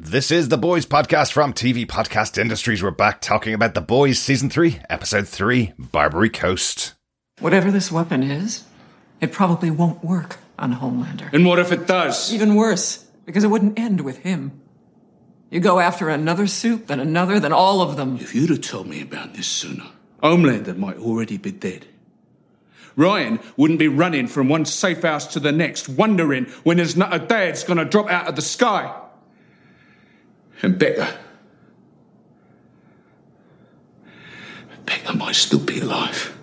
This is the Boys podcast from TV Podcast Industries. We're back talking about The Boys Season 3, Episode 3, Barbary Coast. Whatever this weapon is, it probably won't work on Homelander. And what if it does? Even worse, because it wouldn't end with him. You go after another suit, then another, then all of them. If you'd have told me about this sooner, Homelander might already be dead. Ryan wouldn't be running from one safe house to the next, wondering when his nut of dad's gonna drop out of the sky. And Becca. Becca might still be alive.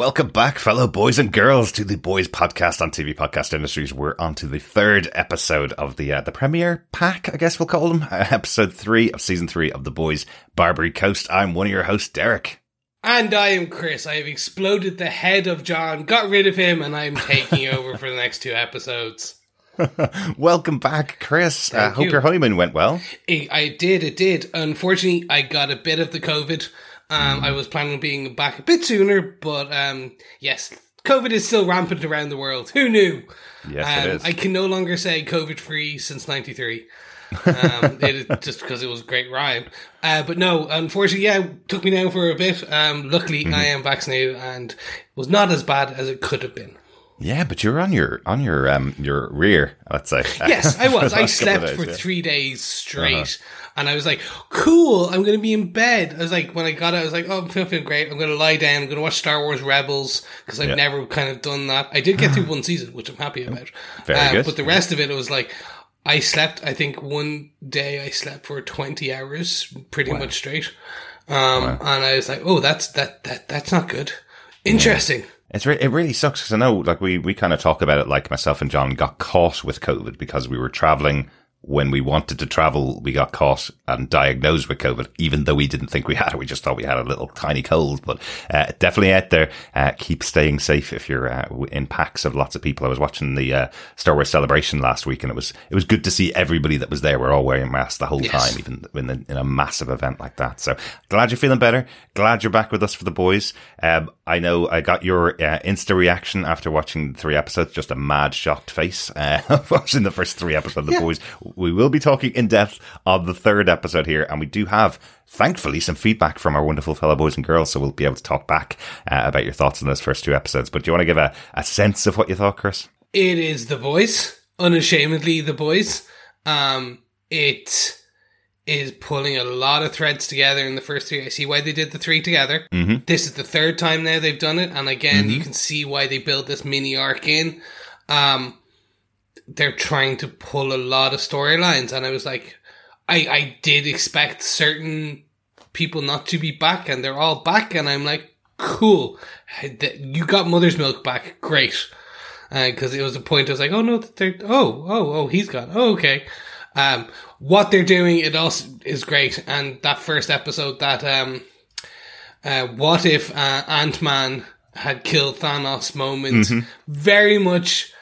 Welcome back, fellow boys and girls, to the Boys podcast on TV Podcast Industries. We're on to the third episode of the uh, the premiere pack, I guess we'll call them, uh, episode three of season three of the Boys Barbary Coast. I'm one of your hosts, Derek. And I am Chris. I have exploded the head of John, got rid of him, and I'm taking over for the next two episodes. Welcome back, Chris. I uh, hope you. your honeymoon went well. I, I did, it did. Unfortunately, I got a bit of the COVID. Um, I was planning on being back a bit sooner, but um, yes, COVID is still rampant around the world. Who knew? Yes, um, it is. I can no longer say COVID free since '93. um, it, just because it was a great rhyme. Uh, but no, unfortunately, yeah, it took me down for a bit. Um, luckily, Mm-hmm. I am vaccinated and it was not as bad as it could have been. Yeah, but you're on your on your um your rear, let's say. Yes, I was. I last couple of slept days, for yeah. Uh-huh. three days straight. And I was like, cool, I'm going to be in bed. I was like, when I got it, I was like, oh, I'm feeling great. I'm going to lie down. I'm going to watch Star Wars Rebels because I've Yeah. never kind of done that. I did get through one season, which I'm happy about. Very Uh, good. But the rest of it, it was like, I slept, I think one day I slept for 20 hours pretty much straight. Um, and I was like, oh, that's, that, that, that's not good. Interesting. It's re- it really sucks because I know, like we we kind of talk about it. Like myself and John got caught with COVID because we were traveling when we wanted to travel. We got caught and diagnosed with COVID, even though we didn't think we had it. We just thought we had a little tiny cold. But uh, definitely out there, uh, keep staying safe if you're uh, in packs of lots of people. I was watching the uh, Star Wars celebration last week, and it was it was good to see everybody that was there. We're all wearing masks the whole Yes. time, even in, a, in a massive event like that. So glad you're feeling better. Glad you're back with us for the boys. Um, I know I got your uh, Insta reaction after watching the three episodes. Just a mad, shocked face uh, watching the first three episodes of the boys. We will be talking in depth on the third episode here, and we do have. Thankfully, some feedback from our wonderful fellow boys and girls, so we'll be able to talk back uh, about your thoughts on those first two episodes. But do you want to give a, a sense of what you thought, Chris? It is the boys, unashamedly the boys. Um, it is pulling a lot of threads together in the first three. I see why they did the three together. Mm-hmm. This is the third time now they've done it, and again, you can see why they built this mini arc in. Um, they're trying to pull a lot of storylines, and I was like, I I did expect certain people not to be back, and they're all back, and I'm like, cool. You got Mother's Milk back, great because it was a point I was like, oh no, they're oh oh oh he's gone. Oh okay. Um, what they're doing it also is great, and that first episode that um, uh, what if uh, Ant Man had killed Thanos moment, very much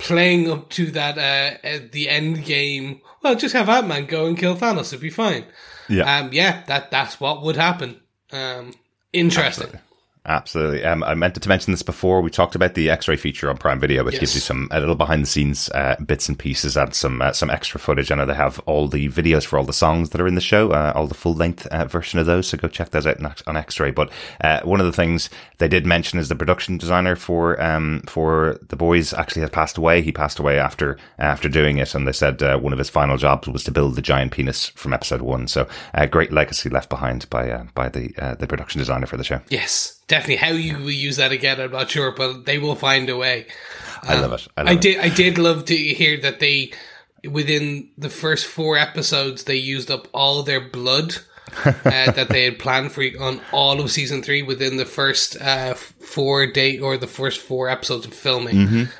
playing up to that uh, the end game. Well, just have Ant Man go and kill Thanos; it'd be fine. Yeah. Um, yeah, that that's what would happen. Um, interesting. Absolutely. Um, I meant to mention this before. We talked about the X-ray feature on Prime Video, which Yes. gives you some a little behind the scenes uh, bits and pieces and some uh, some extra footage. I know they have all the videos for all the songs that are in the show, uh, all the full length uh, version of those. So go check those out on, X-ray. But uh, one of the things they did mention is the production designer for um for the boys actually has passed away. He passed away after after doing it, and they said uh, one of his final jobs was to build the giant penis from episode one. So uh, great legacy left behind by uh, by the uh, the production designer for the show. Yes, definitely. How you will use that again, I'm not sure, but they will find a way. I love it. I, love I it. did. I did love to hear that they, within the first four episodes, they used up all their blood uh, that they had planned for on all of season three within the first uh, four day or the first four episodes of filming,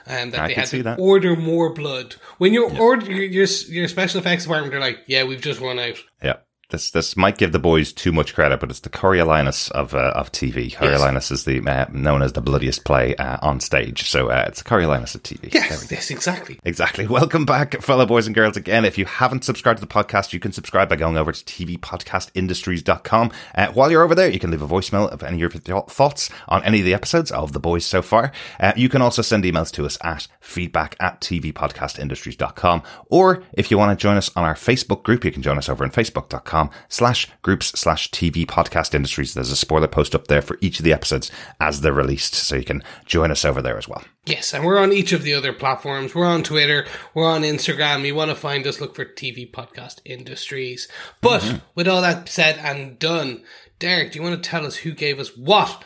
and that Mm-hmm. I they had to that. order more blood. When you're order your, your your special effects department, they're like, "Yeah, we've just run out." Yeah. This this might give the boys too much credit, but it's the Coriolanus of uh, of TV. Coriolanus is the uh, known as the bloodiest play uh, on stage, so uh, it's the Coriolanus of TV. Yes, yes, exactly. Exactly. Welcome back, fellow boys and girls. Again, if you haven't subscribed to the podcast, you can subscribe by going over to tvpodcastindustries.com. Uh, while you're over there, you can leave a voicemail of any of your thoughts on any of the episodes of The Boys so far. Uh, you can also send emails to us at feedback at tvpodcastindustries.com. Or if you want to join us on our Facebook group, you can join us over on facebook.com slash groups slash TV podcast industries. There's a spoiler post up there for each of the episodes as they're released. So you can join us over there as well. Yes, and we're on each of the other platforms. We're on Twitter, we're on Instagram. You want to find us, look for TV Podcast Industries. But mm-hmm. with all that said and done, Derek, do you want to tell us who gave us what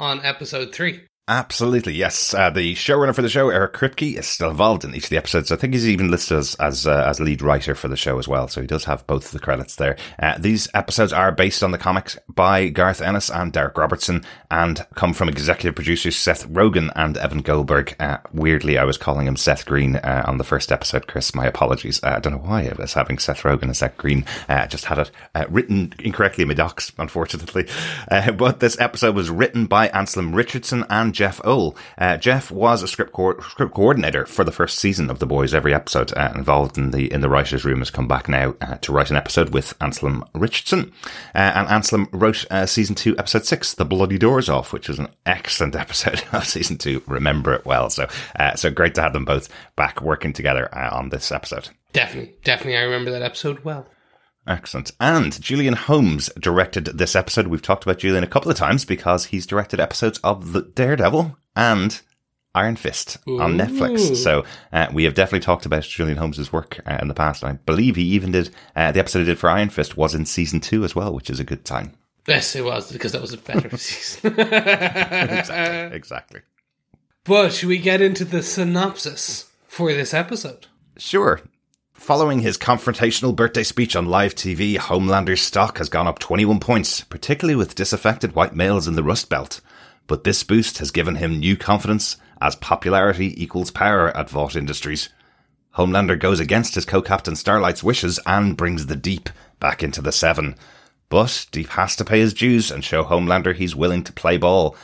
on episode three? Absolutely, yes. Uh, the showrunner for the show, Eric Kripke, is still involved in each of the episodes. I think he's even listed as as, uh, as lead writer for the show as well, so he does have both of the credits there. Uh, these episodes are based on the comics by Garth Ennis and Darick Robertson, and come from executive producers Seth Rogen and Evan Goldberg. Uh, weirdly, I was calling him Seth Green uh, on the first episode. Chris, my apologies. Uh, I don't know why I was having Seth Rogen and Seth Green. I just had it written incorrectly in my docs, unfortunately. but this episode was written by Anslem Richardson and Jeff Ohl. Uh, Jeff was a script co- script coordinator for the first season of The Boys. Every episode uh, involved in the in the writers' room has come back now uh, to write an episode with Anslem Richardson. Uh, and Anslem wrote uh, season two, episode six, "The Bloody Doors Off," which was an excellent episode of season two. Remember it well. So so great to have them both back working together on this episode. Definitely, definitely, I remember that episode well. Excellent. And Julian Holmes directed this episode. We've talked about Julian a couple of times because he's directed episodes of The Daredevil and Iron Fist Ooh. on Netflix. So uh, we have definitely talked about Julian Holmes's work uh, in the past. I believe he even did uh, the episode he did for Iron Fist was in season two as well, which is a good time. Yes, it was because that was a better season. exactly. Exactly. But should we get into the synopsis for this episode? Sure. Following his confrontational birthday speech on live TV, Homelander's stock has gone up 21 points, particularly with disaffected white males in the Rust Belt. But this boost has given him new confidence as popularity equals power at Vought Industries. Homelander goes against his co-captain Starlight's wishes and brings the Deep back into the Seven. But Deep has to pay his dues and show Homelander he's willing to play ball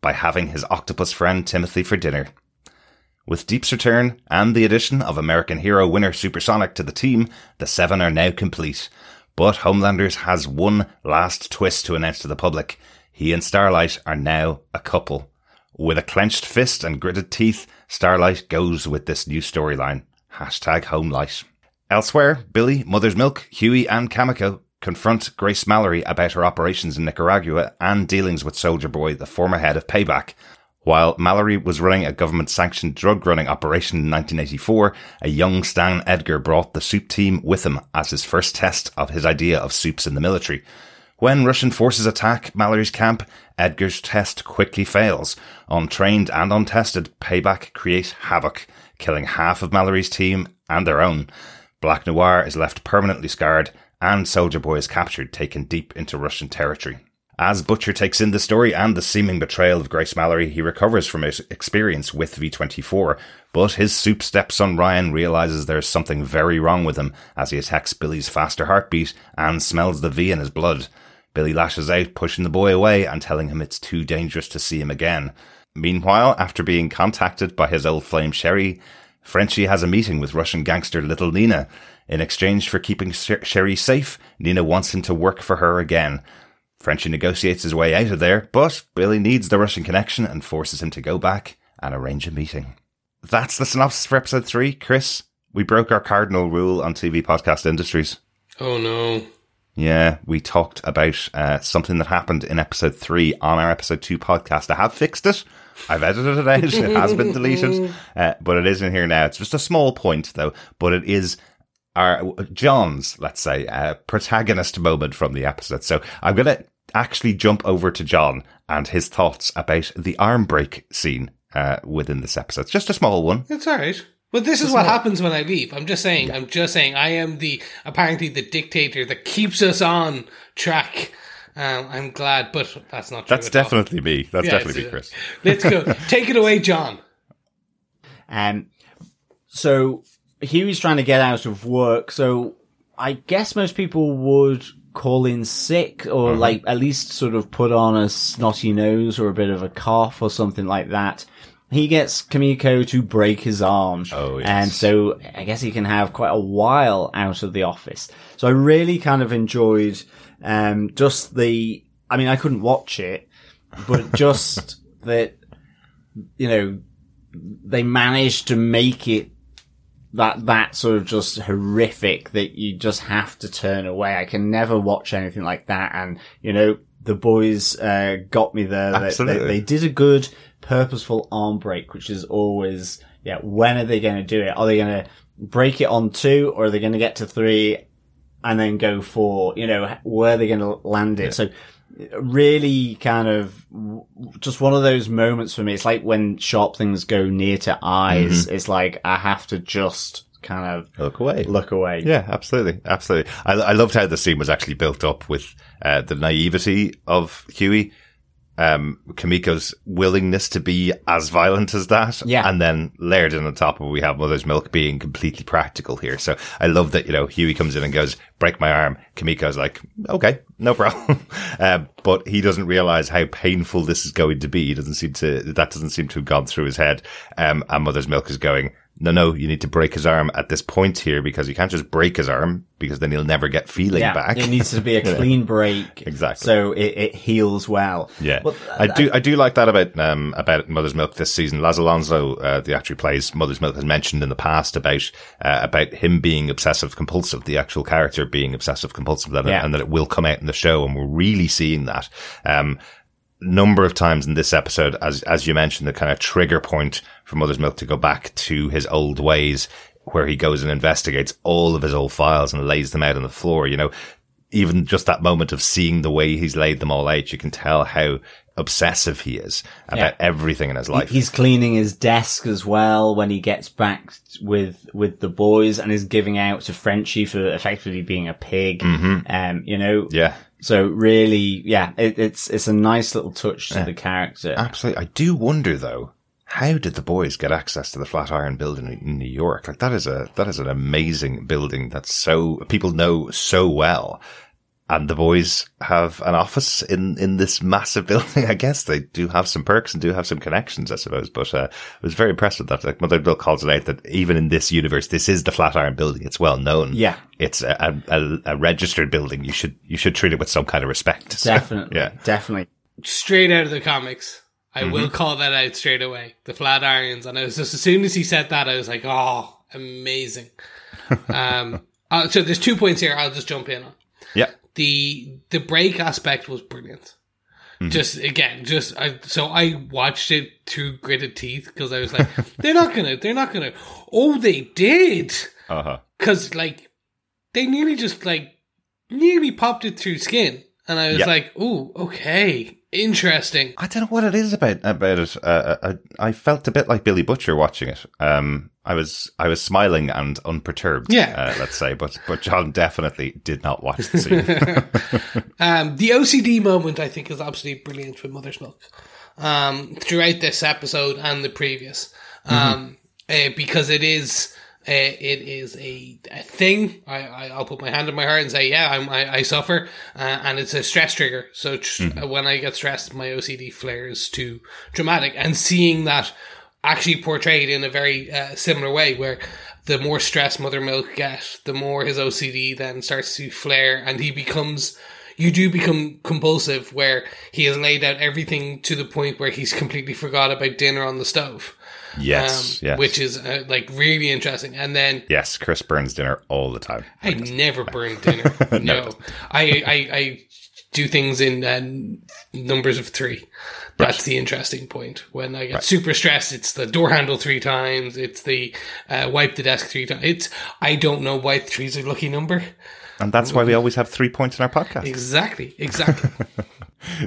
by having his octopus friend Timothy for dinner. With Deep's return and the addition of American hero winner Supersonic to the team, the seven are now complete. But Homelanders has one last twist to announce to the public. He and Starlight are now a couple. With a clenched fist and gritted teeth, Starlight goes with this new storyline. Hashtag Homelight. Elsewhere, Billy, Mother's Milk, Hughie, and Kimiko confront Grace Mallory about her operations in Nicaragua and dealings with Soldier Boy, the former head of Payback. While Mallory was running a government sanctioned drug running operation in 1984, a young Stan Edgar brought the supe team with him as his first test of his idea of supes in the military. When Russian forces attack Mallory's camp, Edgar's test quickly fails. Untrained and untested, Payback creates havoc, killing half of Mallory's team and their own. Black Noir is left permanently scarred, and Soldier Boy is captured, taken deep into Russian territory. As Butcher takes in the story and the seeming betrayal of Grace Mallory, he recovers from his experience with V24, but his supe stepson Ryan realizes there's something very wrong with him as he attacks Billy's faster heartbeat and smells the V in his blood. Billy lashes out, pushing the boy away and telling him it's too dangerous to see him again. Meanwhile, after being contacted by his old flame Cherie, Frenchie has a meeting with Russian gangster Little Nina. In exchange for keeping Cherie safe, Nina wants him to work for her again. Frenchie negotiates his way out of there, but Billy needs the Russian connection and forces him to go back and arrange a meeting. That's the synopsis for episode three. Chris, we broke our cardinal rule on TV podcast industries. Oh no. Yeah, we talked about uh, something that happened in episode three on our episode two podcast. I have fixed it. I've edited it out. it has been deleted, uh, but it is in here now. It's just a small point though, but it is our John's, let's say, uh, protagonist moment from the episode. So I'm going to actually jump over to John and his thoughts about the arm break scene uh, within this episode. It's just a small one. It's all right. But this is what happens when I leave. I'm just saying. Yeah. I'm just saying. I am the apparently the dictator that keeps us on track. Um, I'm glad, but that's not true. That's definitely all. me. That's yeah, definitely me, Chris. Let's go. Take it away, John. Um, so Hughie's trying to get out of work. So I guess most people would call in sick or Mm-hmm. like at least sort of put on a snotty nose or a bit of a cough or something like that. He gets Kimiko to break his arm. Oh, yes. And so I guess he can have quite a while out of the office. So I really kind of enjoyed, um, just the, I mean, I couldn't watch it, but just that, you know, they managed to make it that that sort of just horrific that you just have to turn away. I can never watch anything like that. And you know, the boys uh, got me there. They- They, they did a good, purposeful arm break, which is always yeah. When are they going to do it? Are they going to break it on two, or are they going to get to three and then go for? You know, where are they going to land it? So. Really, kind of, just one of those moments for me. It's like when sharp things go near to eyes. It's like I have to just kind of Look away. look away. Yeah, absolutely, absolutely. I, I loved how the scene was actually built up with uh, the naivety of Hughie, um, Kimiko's willingness to be as violent as that, Yeah. and then layered in on top of we have Mother's Milk being completely practical here. So I love that you know Hughie comes in and goes, "Break my arm." Kimiko's like, "Okay, no problem," uh, but he doesn't realize how painful this is going to be. He doesn't seem to that doesn't seem to have gone through his head. Um, and Mother's Milk is going, no, no, you need to break his arm at this point here because you can't just break his arm because then he'll never get feeling Yeah, back. it needs to be a clean break, Exactly. so it, it heals well. Yeah, But, I do. I do like that about um about Mother's Milk this season. Laz Alonso, uh, the actor who plays Mother's Milk, has mentioned in the past about uh, about him being obsessive compulsive, the actual character being obsessive compulsive, that, Yeah. and that it will come out in the show, and we're really seeing that. Um, number of times in this episode, as as you mentioned, the kind of trigger point for Mother's Milk to go back to his old ways, where he goes and investigates all of his old files and lays them out on the floor. You know, even just that moment of seeing the way he's laid them all out, you can tell how obsessive he is about everything in his life. He's cleaning his desk as well when he gets back with with the boys and is giving out to Frenchie for effectively being a pig. Um, you know, Mm-hmm. yeah, So really, yeah, it, it's it's a nice little touch to the character. absolutely. I do wonder though. How did the boys get access to the Flatiron building in New York? Like that is a that is an amazing building that's so people know so well. And the boys have an office in, in this massive building. I guess they do have some perks and do have some connections, I suppose. But uh, I was very impressed with that. Like Mother Bill calls it out that even in this universe, this is the Flatiron building. It's well known. Yeah. it's a, a, a registered building. You should you should treat it with some kind of respect. So, Definitely, yeah. definitely. straight out of the comics. I will Mm-hmm. call that out straight away. The Flatirons, and I was just as soon as he said that, I was like, "Oh, amazing!" um, uh, so there's two points here. I'll just jump in on Yeah. The the break aspect was brilliant. Mm-hmm. Just again, just I, so I watched it through gritted teeth because I was like, "They're not gonna, they're not gonna." Oh, they did Uh huh. because like they nearly just like nearly popped it through skin, and I was Yeah. like, "Oh, okay, interesting." I don't know what it is about about it. Uh, uh, I felt a bit like Billy Butcher watching it. Um, I was I was smiling and unperturbed. Yeah. uh, let's say, but but John definitely did not watch the scene. Um, the OCD moment I think is absolutely brilliant with Mother's Milk. Um, throughout this episode and the previous, um, uh, because it is. Uh, it is a, a thing. I, I I'll put my hand on my heart and say, yeah, I'm, I I suffer, uh, and it's a stress trigger. So tr- when I get stressed, my OCD flares too dramatic. And seeing that actually portrayed in a very uh, similar way, where the more stress Mother Milk gets, the more his OCD then starts to flare, and he becomes. You do become compulsive, where he has laid out everything to the point where he's completely forgot about dinner on the stove. Yes, um, yes, which is uh, like really interesting. And then yes. Chris burns dinner all the time. I never burn dinner. no, I, I I do things in uh, numbers of three. That's the interesting point. When I get super stressed, it's the door handle three times. It's the uh, wipe the desk three times. It's I don't know why three's a lucky number. And that's why we always have three points in our podcast. Exactly, exactly.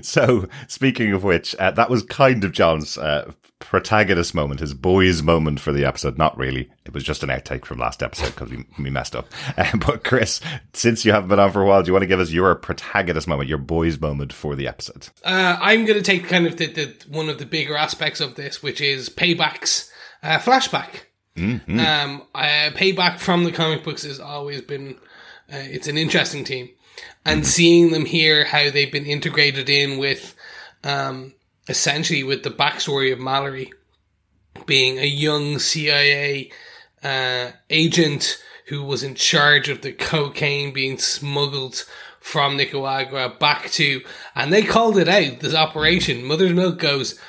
So, speaking of which, uh, that was kind of John's uh, protagonist moment, his boys moment for the episode. Not really. It was just an outtake from last episode because we, we messed up. Uh, but, Chris, since you haven't been on for a while, do you want to give us your protagonist moment, your boys moment for the episode? Uh, I'm going to take kind of the, the one of the bigger aspects of this, which is paybacks uh, flashback. Um, uh, payback from the comic books has always been uh, it's an interesting team. and seeing them here, how they've been integrated in with, um, essentially with the backstory of Mallory being a young CIA uh, agent who was in charge of the cocaine being smuggled from Nicaragua back to, and they called it out, this operation. Mother's Milk goes,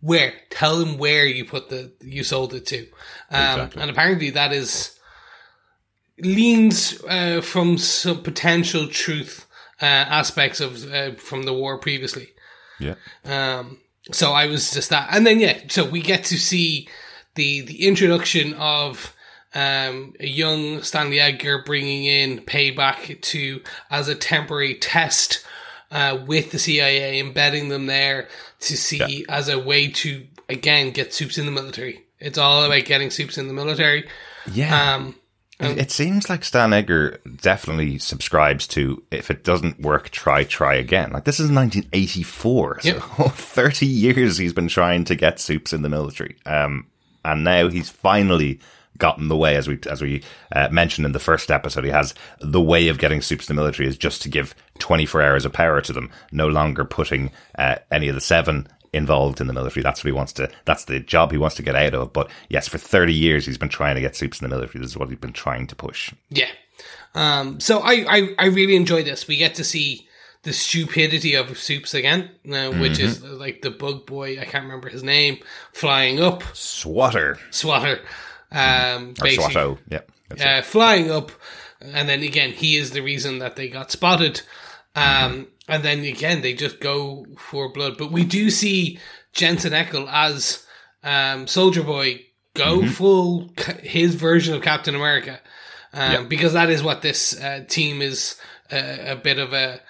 where? Tell them where you put the, you sold it to. Um, Exactly. and apparently that is, leans, uh, from some potential truth, uh, aspects of, uh, from the war previously. Yeah. Um, so I was just that, and then yeah, so we get to see the the introduction of um, a young Stanley Edgar bringing in payback to as a temporary test uh, with the CIA, embedding them there to see as a way to again get supes in the military. It's all about getting supes in the military. Yeah. Um, It it seems like Stan Edgar definitely subscribes to if it doesn't work, try, try again. Like this is 1984, so Yep. 30 years he's been trying to get supes in the military, um, and now he's finally gotten the way. As we as we uh, mentioned in the first episode, he has the way of getting supes in the military is just to give 24 hours of power to them, no longer putting uh, any of the seven involved in the military. That's what he wants to. That's the job he wants to get out of. But yes, for thirty years he's been trying to get supes in the military. This is what he's been trying to push. Yeah. Um, so I, I, I really enjoy this. We get to see the stupidity of Supes again, uh, which is Mm-hmm. like the bug boy, I can't remember his name, flying up, Swatter Swatter, um, or Swatto. Yeah. uh, flying up, and then again, he is the reason that they got spotted. Um, and then again, they just go for blood. But we do see Jensen Ackles as um, Soldier Boy go full ca- his version of Captain America, um, because that is what this uh, team is uh, a bit of a.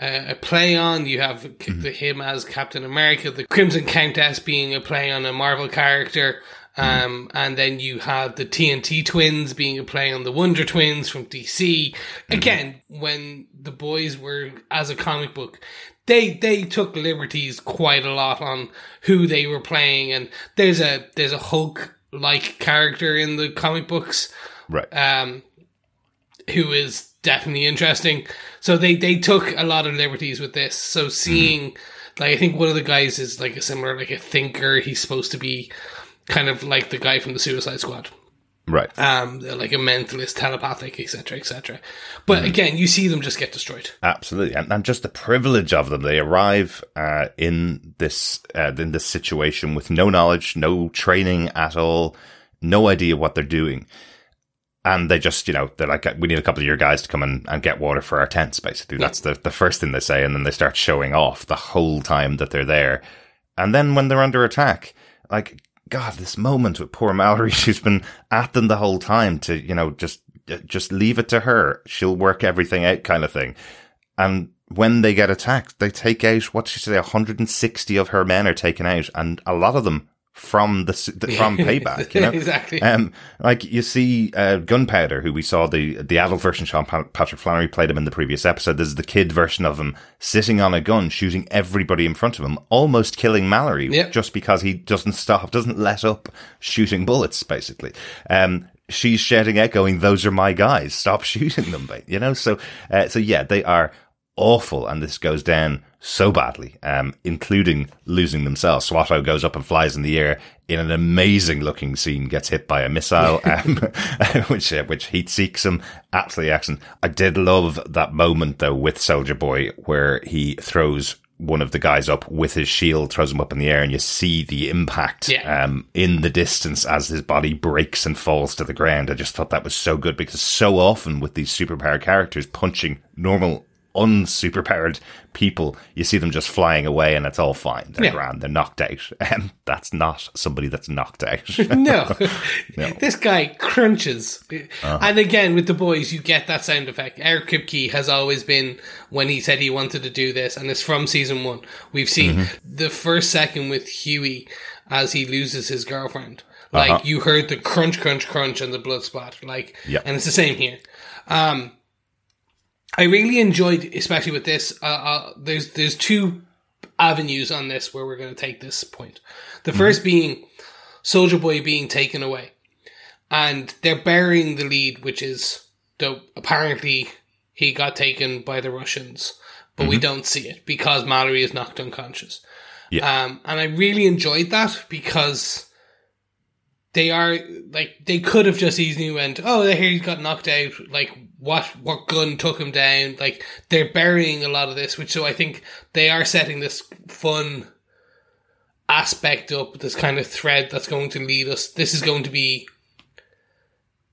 A a play on. You have the, him as Captain America, the Crimson Countess being a play on a Marvel character, um, and then you have the TNT twins being a play on the Wonder Twins from DC. Again, when the boys were as a comic book, they they took liberties quite a lot on who they were playing, and there's a there's a Hulk like character in the comic books Right. um, who is definitely interesting. So they they took a lot of liberties with this. So seeing, like, I think one of the guys is like a similar, like a thinker. He's supposed to be kind of like the guy from the Suicide Squad, right. um, like a mentalist, telepathic, etc., etc. But again, you see them just get destroyed. Absolutely, and, and just the privilege of them. They arrive uh, in this uh, in this situation with no knowledge, no training at all, no idea what they're doing, and they just you know they're like, we need a couple of your guys to come and, and get water for our tents. Basically, that's the the first thing they say, and then they start showing off the whole time that they're there, and then when they're under attack, like God, this moment with poor Mallory, she's been at them the whole time to you know just just leave it to her. She'll work everything out, kind of thing. And when they get attacked, they take out what she say? 160 of her men are taken out, and a lot of them from the s- from payback. You know, Exactly. Um, like you see, uh, Gunpowder, who we saw the the adult version. Sean Pa- Patrick Flanery played him in the previous episode. This is the kid version of him sitting on a gun, shooting everybody in front of him, almost killing Mallory, Yep. just because he doesn't stop, doesn't let up shooting bullets. Basically, um, she's shouting out, going, "Those are my guys! Stop shooting them!" mate." You know, so uh, so yeah, they are awful, and this goes down so badly, um, including losing themselves. Swatto goes up and flies in the air in an amazing looking scene, gets hit by a missile, um, which uh, which heat seeks him. Absolutely excellent. I did love that moment though with Soldier Boy where he throws one of the guys up with his shield, throws him up in the air, and you see the impact Yeah. um, in the distance as his body breaks and falls to the ground. I just thought that was so good because so often with these superpowered characters punching normal unsuperpowered people, you see them just flying away and it's all fine. They're Yeah. grand. They're knocked out. And that's not somebody that's knocked out. no. this guy crunches. And again, with the boys, you get that sound effect. Eric Kripke has always been, when he said he wanted to do this, and it's from season one, we've seen the first second with Hughie as he loses his girlfriend. Like, Uh-huh. you heard the crunch, crunch, crunch, and the blood spot. Like, Yeah. and it's the same here. Um, I really enjoyed, especially with this. Uh, uh, there's there's two avenues on this where we're going to take this point. The first being Soldier Boy being taken away, and they're burying the lead, which is the apparently he got taken by the Russians, but we don't see it because Mallory is knocked unconscious. Yeah. Um, and I really enjoyed that because they are like they could have just easily went, oh, there he's got knocked out. Like what what gun took him down? Like they're burying a lot of this, which so I think they are setting this fun aspect up, this kind of thread that's going to lead us. This is going to be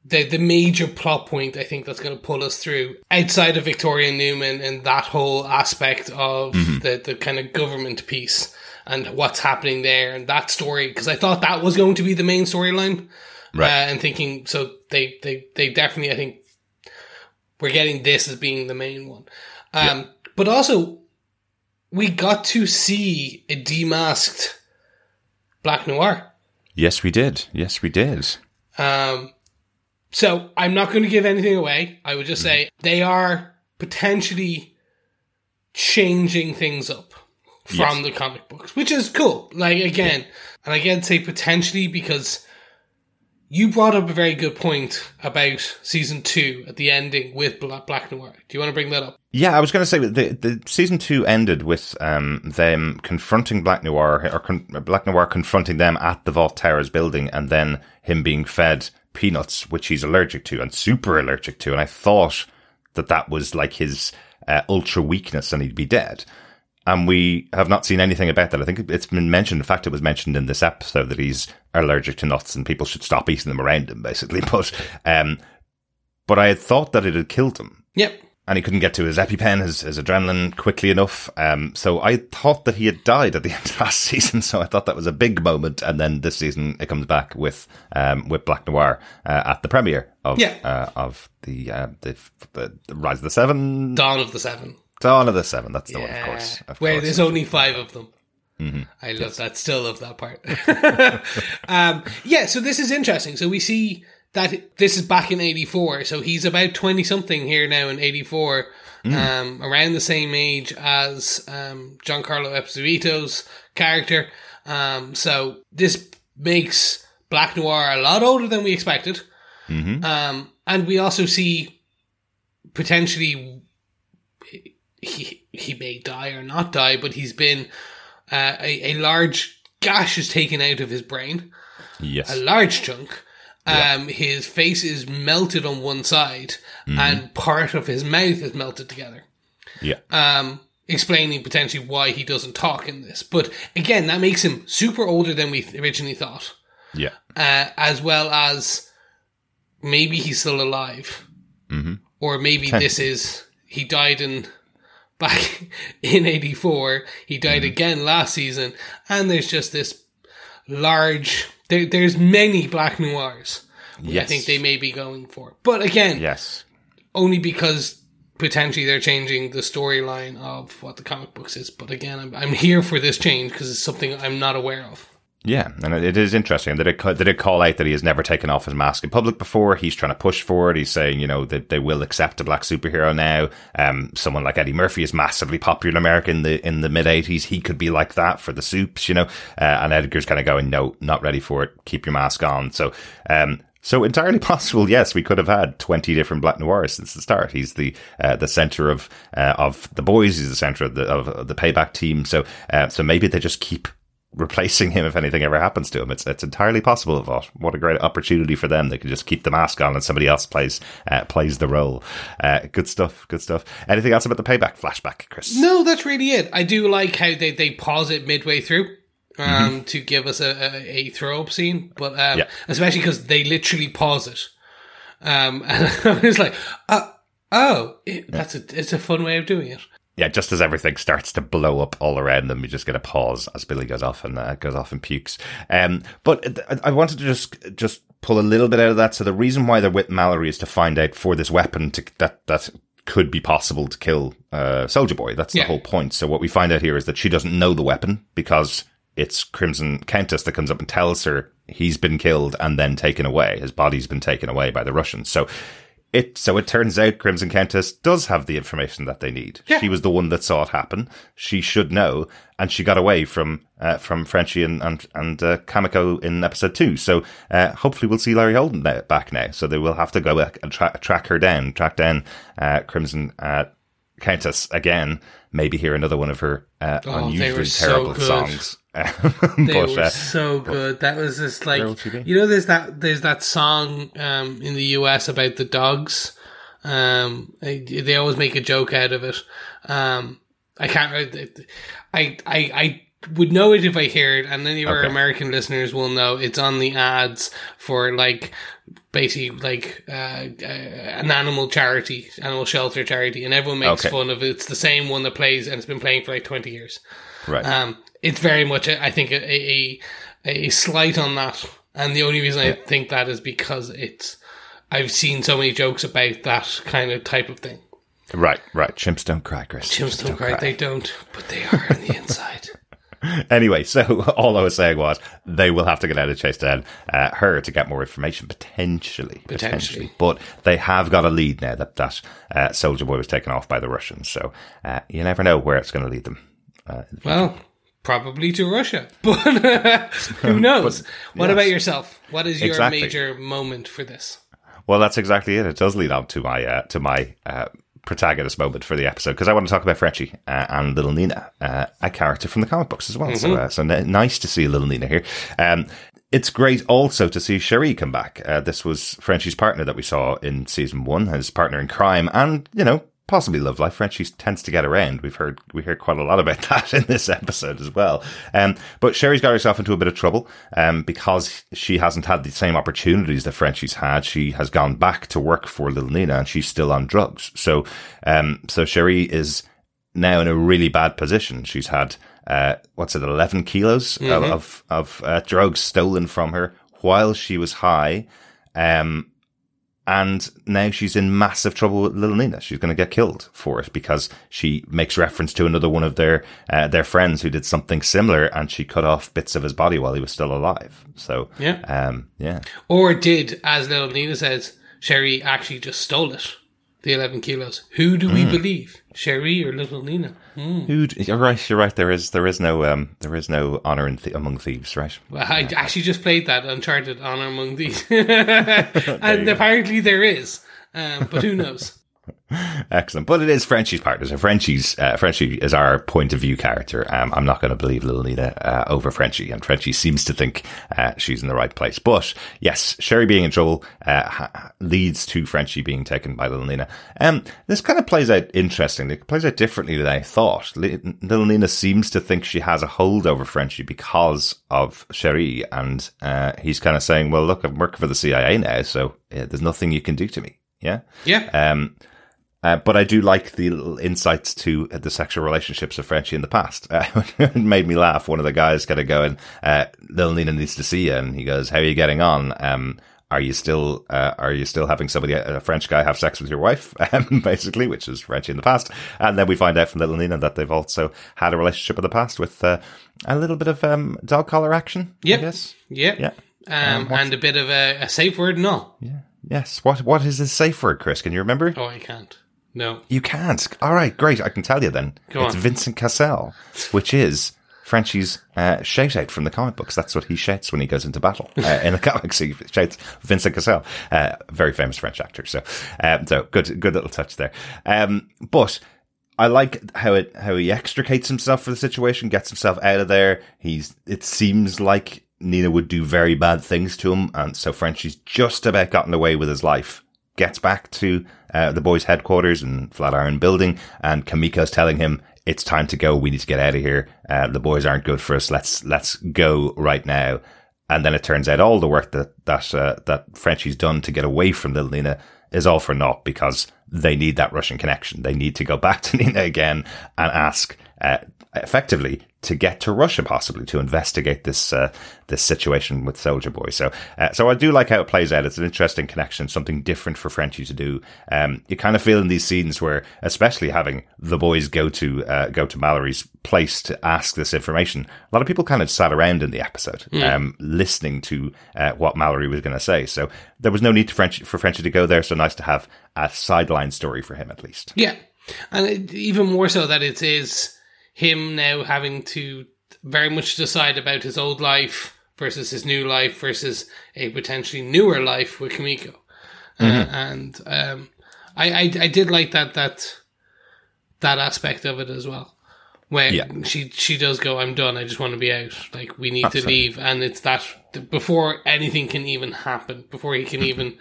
the the major plot point I think that's going to pull us through outside of Victoria Neuman and that whole aspect of mm-hmm. the the kind of government piece and what's happening there and that story because I thought that was going to be the main storyline Right. uh, and thinking so they they they definitely I think we're getting this as being the main one um but also we got to see a demasked Black Noir Yes, we did. Yes, we did. um, so I'm not going to give anything away. I would just say they are potentially changing things up from Yes. the comic books, which is cool. Like again, and I again say potentially because you brought up a very good point about season two at the ending with Bla- Black Noir. Do you want to bring that up? Yeah, I was going to say the the season two ended with um, them confronting Black Noir or con- Black Noir confronting them at the Vought Towers building, and then him being fed peanuts, which he's allergic to and super allergic to. And I thought that that was like his uh, ultra weakness, and he'd be dead. And we have not seen anything about that. I think it's been mentioned. In fact, it was mentioned in this episode that he's allergic to nuts, and people should stop eating them around him, basically. But um, but I had thought that it had killed him Yep. and he couldn't get to his EpiPen, his, his adrenaline quickly enough. Um, so I thought that he had died at the end of last season. So I thought that was a big moment. And then this season it comes back with um, with Black Noir uh, at the premiere of Yeah. uh, of the, uh, the the the Rise of the Seven, Dawn of the Seven. Dawn of the Seven. That's the one, of course. Of Where course. there's only five of them. I love that. Still love that part. um, yeah, so this is interesting. So we see that this is back in 84. So he's about 20 something here now in 84, um, around the same age as um, Giancarlo Esposito's character. Um, so this makes Black Noir a lot older than we expected. Um, and we also see potentially he he may die or not die, but he's been uh, a, a large gash is taken out of his brain, yes. a large chunk. Um, his face is melted on one side, and part of his mouth is melted together. yeah. Um, explaining potentially why he doesn't talk in this. But again, that makes him super older than we originally thought, yeah. uh, as well as maybe he's still alive, mm-hmm. or maybe this is he died in back in 84 he died mm-hmm. again last season. And there's just this large there, there's many black noirs which i think they may be going for. But again Yes. only because potentially they're changing the storyline of what the comic books is. But again i'm, I'm here for this change because it's something i'm not aware of Yeah, and it is interesting that it that it call out that he has never taken off his mask in public before. He's trying to push for it. He's saying, you know, that they will accept a black superhero now. Um, someone like Eddie Murphy is massively popular in America in the in the mid '80s. He could be like that for the supes, you know. Uh, and Edgar's kind of going, no, not ready for it. Keep your mask on. So, um, so entirely possible. Yes, we could have had twenty different Black Noirs since the start. He's the uh, the center of uh, of the boys. He's the center of the of the payback team. So, uh, so maybe they just keep replacing him if anything ever happens to him. It's it's entirely possible. Of what a great opportunity for them. They can just keep the mask on and somebody else plays uh, plays the role. Uh, good stuff. Good stuff. Anything else about the payback flashback, Chris? No, that's really it. I do like how they, they pause it midway through um, to give us a, a, a throw up scene, but um, Yeah. especially because they literally pause it. Um, and I was like, uh, oh, it, that's a it's a fun way of doing it. Yeah, just as everything starts to blow up all around them, you just get a pause as Billy goes off and uh, goes off and pukes. Um, but I- wanted to just just pull a little bit out of that. So the reason why they're with Mallory is to find out for this weapon to, that that could be possible to kill uh, Soldier Boy. That's the whole point. So what we find out here is that she doesn't know the weapon because it's Crimson Countess that comes up and tells her he's been killed and then taken away. His body's been taken away by the Russians. So it so it turns out Crimson Countess does have the information that they need. Yeah. She was the one that saw it happen. She should know, and she got away from uh, from Frenchie and and, and uh, Kimiko in episode two. So uh, hopefully we'll see Laurie Holden now, back now. So they will have to go back and tra- track her down, track down uh, Crimson uh, Countess again. Maybe hear another one of her uh, Oh, unusually terrible good. songs. They were so good. That was just like Where would she be? you know, there's that there's that song um, in the US about the dogs. Um, they, they always make a joke out of it. Um, I can't. I I I would know it if I hear it, and any of our Okay. American listeners will know it's on the ads for like basically like uh, uh, an animal charity, animal shelter charity, and everyone makes Okay. fun of it. It's the same one that plays, and it's been playing for like twenty years. right. Um, it's very much, I think, a, a a slight on that, and the only reason I think that is because it's. I've seen so many jokes about that kind of type of thing. right. Right. Chimps don't cry, Chris. Chimps don't cry, they don't, but they are on the inside. Anyway, so all I was saying was they will have to get out of chase down uh, her to get more information, potentially, Potentially. But they have got a lead now that that uh, Soldier Boy was taken off by the Russians, so uh, you never know where it's going to lead them. Well, probably to Russia, but who knows? what yes. about yourself? What is your Exactly. major moment for this? Well, that's exactly it. It does lead on to my uh, to my uh, protagonist moment for the episode because I want to talk about Frenchie uh, and Little Nina, uh, a character from the comic books as well. So, uh, so n- nice to see Little Nina here. Um, it's great also to see Cherie come back. Uh, this was Frenchie's partner that we saw in season one, his partner in crime, and you know possibly love life. Frenchie tends to get around. We've heard we hear quite a lot about that in this episode as well. Um, but Cherie's got herself into a bit of trouble um, because she hasn't had the same opportunities that Frenchie's had. She has gone back to work for Little Nina, and she's still on drugs. So, um, so Cherie is now in a really bad position. She's had uh, what's it, eleven kilos of of, of uh, drugs stolen from her while she was high. Um, and now she's in massive trouble with Little Nina. She's going to get killed for it because she makes reference to another one of their uh, their friends who did something similar, and she cut off bits of his body while he was still alive. So, Yeah. um, yeah, Or did, as little Nina says, Cherie actually just stole it? The 11 kilos. Who do we believe? Cherie or little Nina? Who? You're right. You're right. There is there is no um there is no honor in th- among thieves, right? Well, I actually just played that Uncharted Honor Among Thieves, and apparently there is. Um, but who knows? Excellent. But it is Frenchie's partner. So Frenchie's, uh, Frenchie is our point of view character. Um, I'm not going to believe little Nina, uh, over Frenchie. And Frenchie seems to think, uh, she's in the right place. But yes, Cherie being in trouble, uh, ha- leads to Frenchie being taken by little Nina. Um, this kind of plays out interestingly. It plays out differently than I thought. Li- little Nina seems to think she has a hold over Frenchie because of Cherie. And, uh, he's kind of saying, well, look, I'm working for the CIA now. So uh, there's nothing you can do to me. Yeah. Yeah. Um, uh, but I do like the insights to uh, the sexual relationships of Frenchie in the past. Uh, it made me laugh. One of the guys kind of going, uh, Lil Nina needs to see you. And he goes, how are you getting on? Um, are you still, uh, are you still having somebody, a French guy have sex with your wife? Um, basically, which is Frenchie in the past. And then we find out from Little Nina that they've also had a relationship in the past with, uh, a little bit of, um, dog collar action. Yep. I guess. Yep. Yeah. Um, and a bit of a, a safe word and all. Yes. What, what is the safe word, Chris? Can you remember? Oh, I can't. No. You can't. All right, great. I can tell you then. Go it's on. Vincent Cassel, which is Frenchie's uh, shout out from the comic books. That's what he shouts when he goes into battle uh, in the comics. He shouts Vincent Cassel, uh, very famous French actor. So, um, so good, good little touch there. Um, but I like how it how he extricates himself from the situation, gets himself out of there. He's. It seems like Nina would do very bad things to him, and so Frenchie's just about gotten away with his life gets back to uh, the boys' headquarters in Flatiron Building, and Kimiko's telling him it's time to go. We need to get out of here. Uh, the boys aren't good for us. Let's let's go right now. And then it turns out all the work that that uh, that Frenchie's done to get away from Little Nina is all for naught because they need that Russian connection. They need to go back to Nina again and ask uh, effectively to get to Russia, possibly to investigate this uh, this situation with Soldier Boy. So, uh, so I do like how it plays out. It's an interesting connection, something different for Frenchie to do. Um, you kind of feel in these scenes where, especially having the boys go to uh, go to Mallory's place to ask this information, a lot of people kind of sat around in the episode, um, listening to uh, what Mallory was going to say. So there was no need to French for Frenchie to go there. So nice to have a sideline story for him at least. Yeah, and it, even more so that it is him now having to very much decide about his old life versus his new life versus a potentially newer life with Kimiko. Uh, and um, I, I I did like that that that aspect of it as well. Where Yeah. she she does go, I'm done. I just want to be out. Like we need to leave, and it's that before anything can even happen, before he can even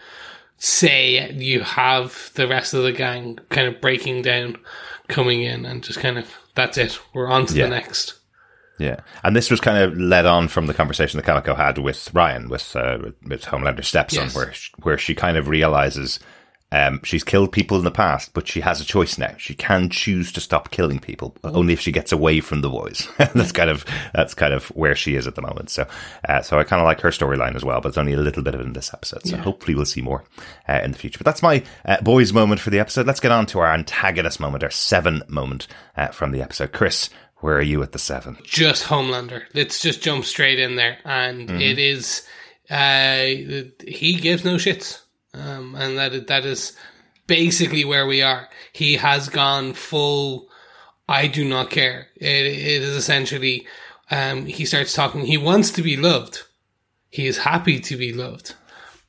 say you have the rest of the gang kind of breaking down, coming in, and just kind of that's it. We're on to Yeah. the next. Yeah, and this was kind of led on from the conversation that Kimiko had with Ryan, with uh, with- with Homelander's stepson, Yes. where where she kind of realizes um, she's killed people in the past, but she has a choice now. She can choose to stop killing people, only if she gets away from the boys. that's kind of that's kind of where she is at the moment. So, uh, so I kind of like her storyline as well, but it's only a little bit of it in this episode. So hopefully we'll see more uh, in the future. But that's my uh, boys moment for the episode. Let's get on to our antagonist moment, our seven moment uh, from the episode. Chris, where are you at the seven? just Homelander. Let's just jump straight in there, and it is uh, he gives no shits, um, and that that is basically where we are. He has gone full. I do not care. It, it is essentially um, he starts talking. He wants to be loved. He is happy to be loved,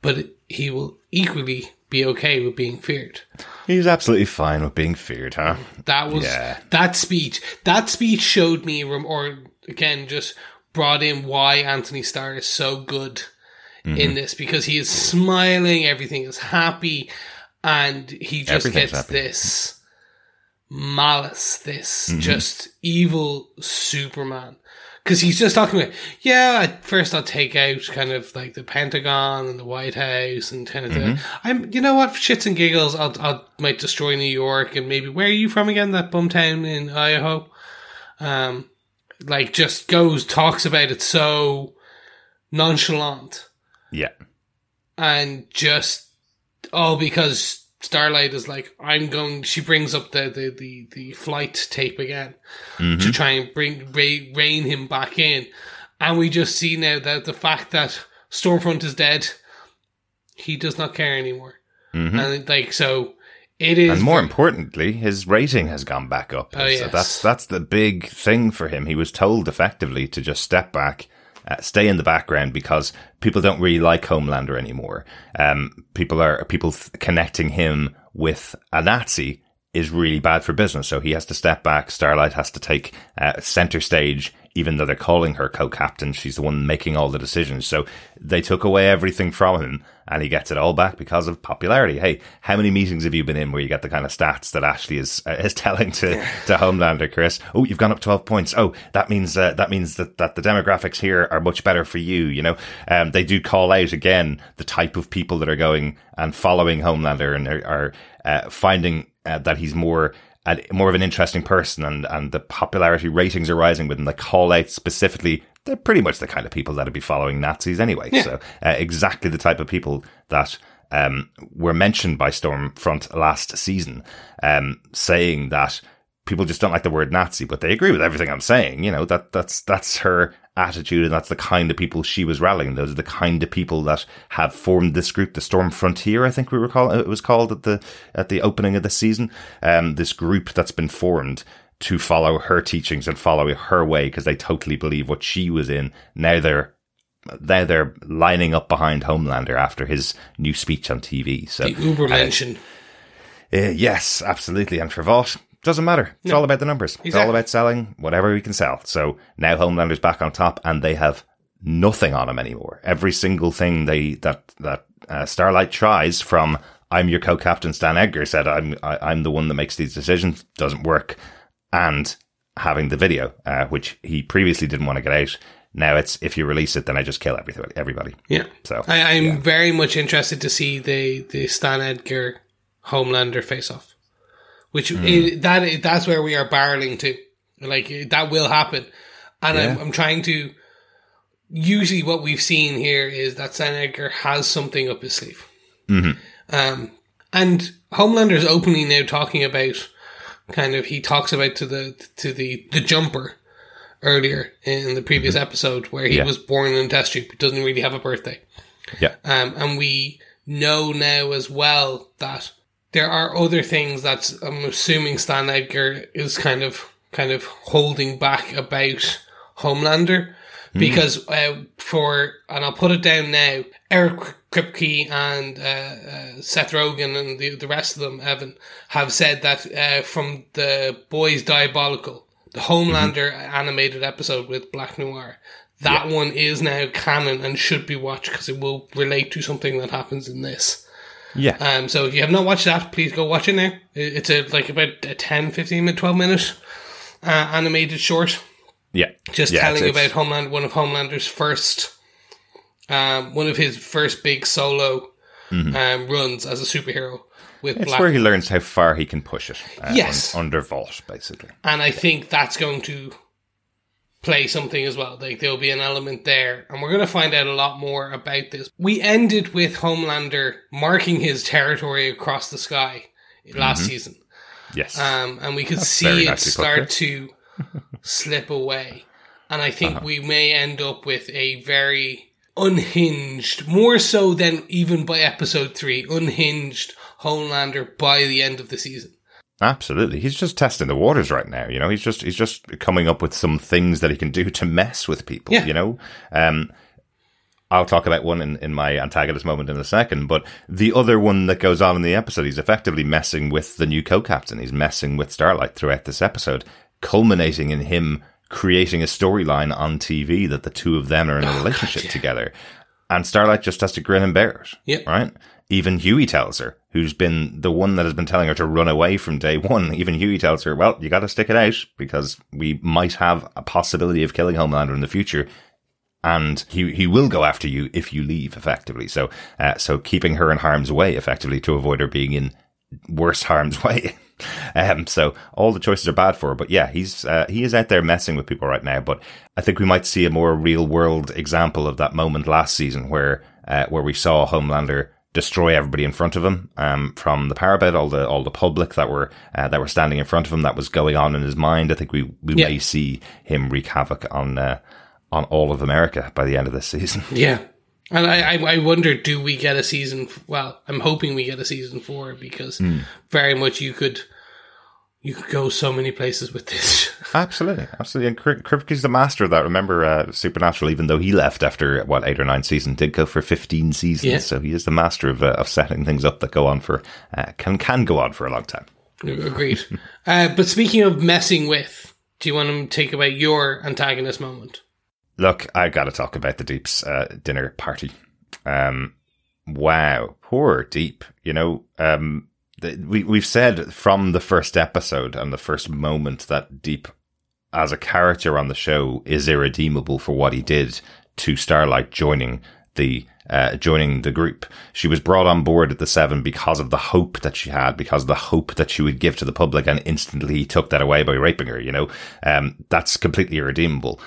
but he will equally be okay with being feared. He's absolutely fine with being feared, huh? That was Yeah. that speech. That speech showed me, or again, just brought in why Anthony Starr is so good Mm-hmm. in this because he is smiling, everything is happy, and he just gets happy. this malice, this Mm-hmm. just evil Superman. Because he's just talking about, yeah, at first I'll take out kind of like the Pentagon and the White House and kind of Mm-hmm. the, I'm, you know what, shits and giggles, I'll, I'll might destroy New York and maybe where are you from again? That bum town in Idaho. Um, like just goes talks about it so nonchalant Yeah. and just all because Starlight is like, I'm going. She brings up the the the, the flight tape again to mm-hmm. try and bring re, rein him back in, and we just see now that the fact that Stormfront is dead, he does not care anymore, mm-hmm. and like so, it is And more importantly, his rating has gone back up. Oh, so yes. that's that's the big thing for him. He was told effectively to just step back, uh, stay in the background because people don't really like Homelander anymore. Um, people are people th- connecting him with a Nazi is really bad for business. So he has to step back. Starlight has to take uh, center stage, even though they're calling her co-captain. She's the one making all the decisions. So they took away everything from him and he gets it all back because of popularity. Hey, how many meetings have you been in where you get the kind of stats that Ashley is uh, is telling to, to Homelander, Chris? Oh, you've gone up 12 points. Oh, that means uh, that means that, that the demographics here are much better for you. You know, um, they do call out again the type of people that are going and following Homelander and are, are uh, finding uh, that he's more uh, more of an interesting person and, and the popularity ratings are rising with him. They call out specifically, they're pretty much the kind of people that would be following Nazis anyway. So uh, exactly the type of people that um, were mentioned by Stormfront last season, um, saying that people just don't like the word Nazi, but they agree with everything I'm saying. You know, that that's that's her attitude and that's the kind of people she was rallying. Those are the kind of people that have formed this group, the Storm Frontier, I think we were call it was called at the at the opening of the season. Um, this group that's been formed to follow her teachings and follow her way because they totally believe what she was in. Now they're now they're lining up behind Homelander after his new speech on TV. So the Uber mention. uh, yes, absolutely. And for Vought, doesn't matter. It's all about the numbers. It's all about selling whatever we can sell. So now Homelander's back on top and they have nothing on him anymore. Every single thing they that that uh, Starlight tries from I'm your co-captain Stan Edgar said I'm I, I'm the one that makes these decisions doesn't work and having the video uh, which he previously didn't want to get out now it's if you release it then I just kill everybody everybody Yeah. so I, I'm very much interested to see the the Stan Edgar Homelander face off, which Hmm. i- that that's where we are barreling to Like that will happen, and I'm, I'm trying to. Usually, what we've seen here is that Stan Edgar has something up his sleeve, Mm-hmm. um, and Homelander's openly now talking about kind of he talks about to the to the the jumper earlier in the previous episode where he Mm-hmm. Yeah. was born in a test tube, but doesn't really have a birthday. Yeah. Um, and we know now as well that there are other things that I'm assuming Stan Edgar is kind of kind of holding back about Homelander because uh, for and I'll put it down now. Eric Kripke and uh, uh, Seth Rogen and the the rest of them, Evan, have said that uh, from the Boys Diabolical, the Homelander animated episode with Black Noir. That one is now canon and should be watched because it will relate to something that happens in this. Yeah. Um, so if you have not watched that, please go watch it now. It's a like about a 10, 15 minute, 12 minute uh, animated short yeah. Just Yeah, telling about Homeland, one of Homelander's first, um, one of his first big solo um, runs as a superhero with Mm-hmm. It's Black. where he learns how far he can push it. Uh, Yes. un- under Vought, basically. and I think that's going to play something as well. Like there'll be an element there, and we're going to find out a lot more about this. We ended with Homelander marking his territory across the sky last season. Yes. um, and we could very see it start to slip away. And I think Uh-huh. we may end up with a very unhinged, more so than even by episode three, unhinged Homelander by the end of the season. Absolutely. He's just testing the waters right now. You know, he's just he's just coming up with some things that he can do to mess with people. Yeah. You know, um, I'll talk about one in, in my antagonist moment in a second, but the other one that goes on in the episode, he's effectively messing with the new co-captain. He's messing with Starlight throughout this episode, culminating in him creating a storyline on TV that the two of them are in a relationship together. And Starlight just has to grin and bear it. Yep. Right? Even Hughie tells her, who's been the one that has been telling her to run away from day one. Even Hughie tells her, well, you got to stick it out because we might have a possibility of killing Homelander in the future. And he, he will go after you if you leave effectively. So, uh, so keeping her in harm's way effectively to avoid her being in worse harm's way. um, so all the choices are bad for her, but yeah, he's, uh, he is out there messing with people right now, but I think we might see a more real world example of that moment last season where, uh, where we saw Homelander destroy everybody in front of him, um, from the parapet, all the, all the public that were, uh, that were standing in front of him that was going on in his mind. I think we, we Yeah. may see him wreak havoc on, uh, on all of America by the end of this season. Yeah. And I, I, I wonder, do we get a season? f- Well, I'm hoping we get a season four because Hmm. very much you could, you could go so many places with this. Absolutely, absolutely. And Kri- is the master of that. Remember, uh, Supernatural, even though he left after what eight or nine seasons, did go for fifteen seasons. Yeah. So he is the master of uh, of setting things up that go on for uh, can can go on for a long time. Agreed. uh, but speaking of messing with, do you want to take about your antagonist moment? Look, I got to talk about the Deep's uh, dinner party. Um, wow, poor Deep. You know, um, we we've said from the first episode and the first moment that Deep, as a character on the show, is irredeemable for what he did to Starlight joining the uh, joining the group. She was brought on board at the Seven because of the hope that she had, because of the hope that she would give to the public, and instantly he took that away by raping her. You know, um, that's completely irredeemable.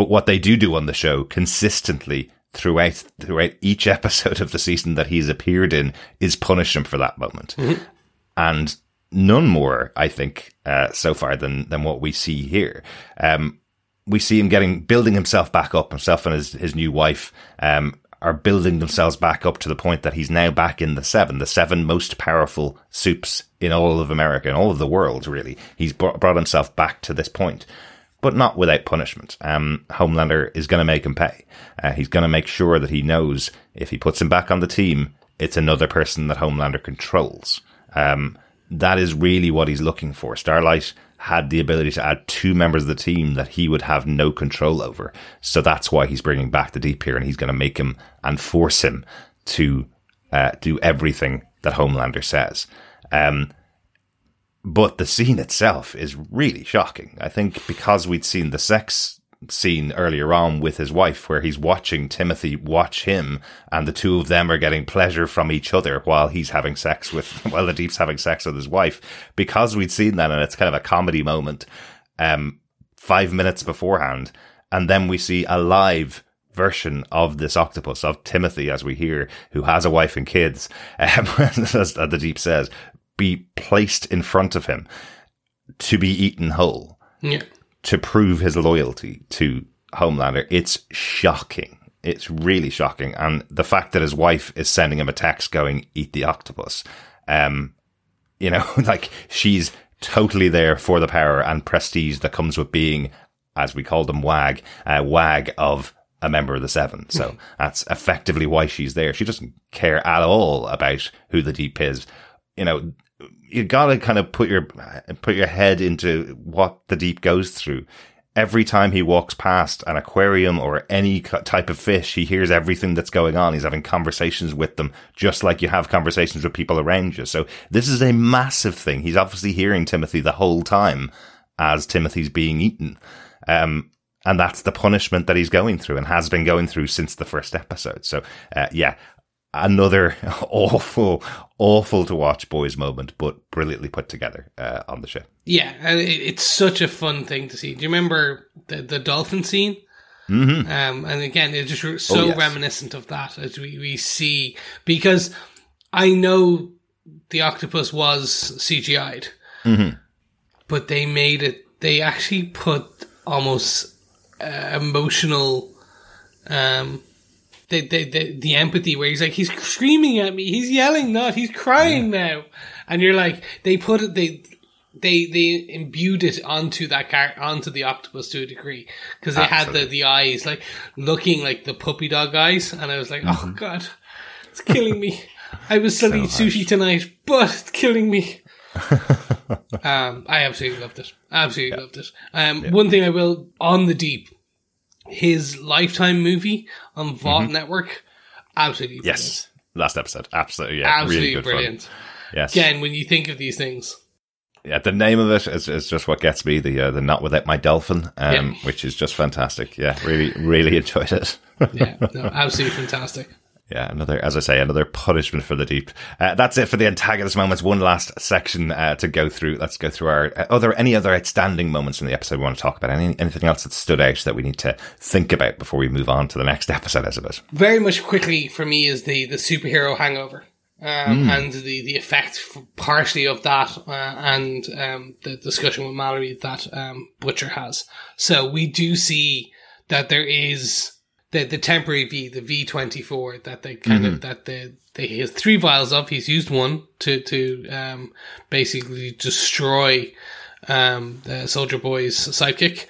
But what they do do on the show consistently throughout throughout each episode of the season that he's appeared in is punish him for that moment, and none more, I think, uh, so far than than what we see here. Um, we see him getting building himself back up. Himself and his his new wife um, are building themselves back up to the point that he's now back in the seven, the seven most powerful supes in all of America and all of the world. Really, he's brought, brought himself back to this point but not without punishment. Um, Homelander is going to make him pay. Uh, he's going to make sure that he knows if he puts him back on the team, it's another person that Homelander controls. Um, that is really what he's looking for. Starlight had the ability to add two members of the team that he would have no control over. So that's why he's bringing back the Deep here, and he's going to make him and force him to uh, do everything that Homelander says. Um, but the scene itself is really shocking. I think because we'd seen the sex scene earlier on with his wife, where he's watching Timothy watch him, and the two of them are getting pleasure from each other while he's having sex with, while the Deep's having sex with his wife. Because we'd seen that, and it's kind of a comedy moment. um, five minutes beforehand, and then we see a live version of this octopus of Timothy, as we hear, who has a wife and kids, um, as the deep says, be placed in front of him to be eaten whole Yeah. to prove his loyalty to Homelander. It's shocking. It's really shocking. And the fact that his wife is sending him a text going, eat the octopus. Um, you know, like she's totally there for the power and prestige that comes with being, as we call them, wag, uh, wag of a member of the Seven. So that's effectively why she's there. She doesn't care at all about who the Deep is. You know, you gotta kind of put your put your head into what the Deep goes through. Every time he walks past an aquarium or any type of fish, he hears everything that's going on. He's having conversations with them, just like you have conversations with people around you. So this is a massive thing. He's obviously hearing Timothy the whole time as Timothy's being eaten. Um, and that's the punishment that he's going through and has been going through since the first episode. So, uh, yeah, another awful, awful to watch boys moment, but brilliantly put together uh, on the show. Yeah, it's such a fun thing to see. Do you remember the the dolphin scene? Mm-hmm. Um, and again, it's just so Oh, yes. reminiscent of that as we, we see because I know the octopus was CGI'd, Mm-hmm. but they made it. They actually put almost uh, emotional. Um, the, the, the, the empathy where he's like, he's screaming at me, he's yelling, not, he's crying now. And you're like, they put it, they, they, they imbued it onto that car, onto the octopus to a degree. Cause they had the, the eyes, like, looking like the puppy dog eyes. And I was like, oh god, it's killing me. I was still eat sushi tonight, but it's killing me. um, I absolutely loved it. Absolutely loved it. Um, one thing I will on the deep, his lifetime movie on Vought Network, absolutely Yes. Last episode. Absolutely. Yeah. brilliant. absolutely really good brilliant. Fun. Yes. Again, when you think of these things, Yeah. The name of it is, is just what gets me the, uh, the Not Without My Dolphin, um, Yeah. which is just fantastic. Yeah. Really, really enjoyed it. yeah, no, absolutely fantastic. Yeah, another, as I say, another punishment for the deep. Uh, that's it for the antagonist moments. One last section uh, to go through. Let's go through our uh, other any other outstanding moments in the episode we want to talk about. Any, anything else that stood out that we need to think about before we move on to the next episode, I suppose. Very much quickly for me is the the superhero hangover. Um, Hmm. and the, the effect partially of that uh, and um, the discussion with Mallory that um, Butcher has. So we do see that there is the the temporary V, the V twenty four that they kind Mm-hmm. of that the they he has three vials of. He's used one to to um, basically destroy um, the Soldier Boy's sidekick.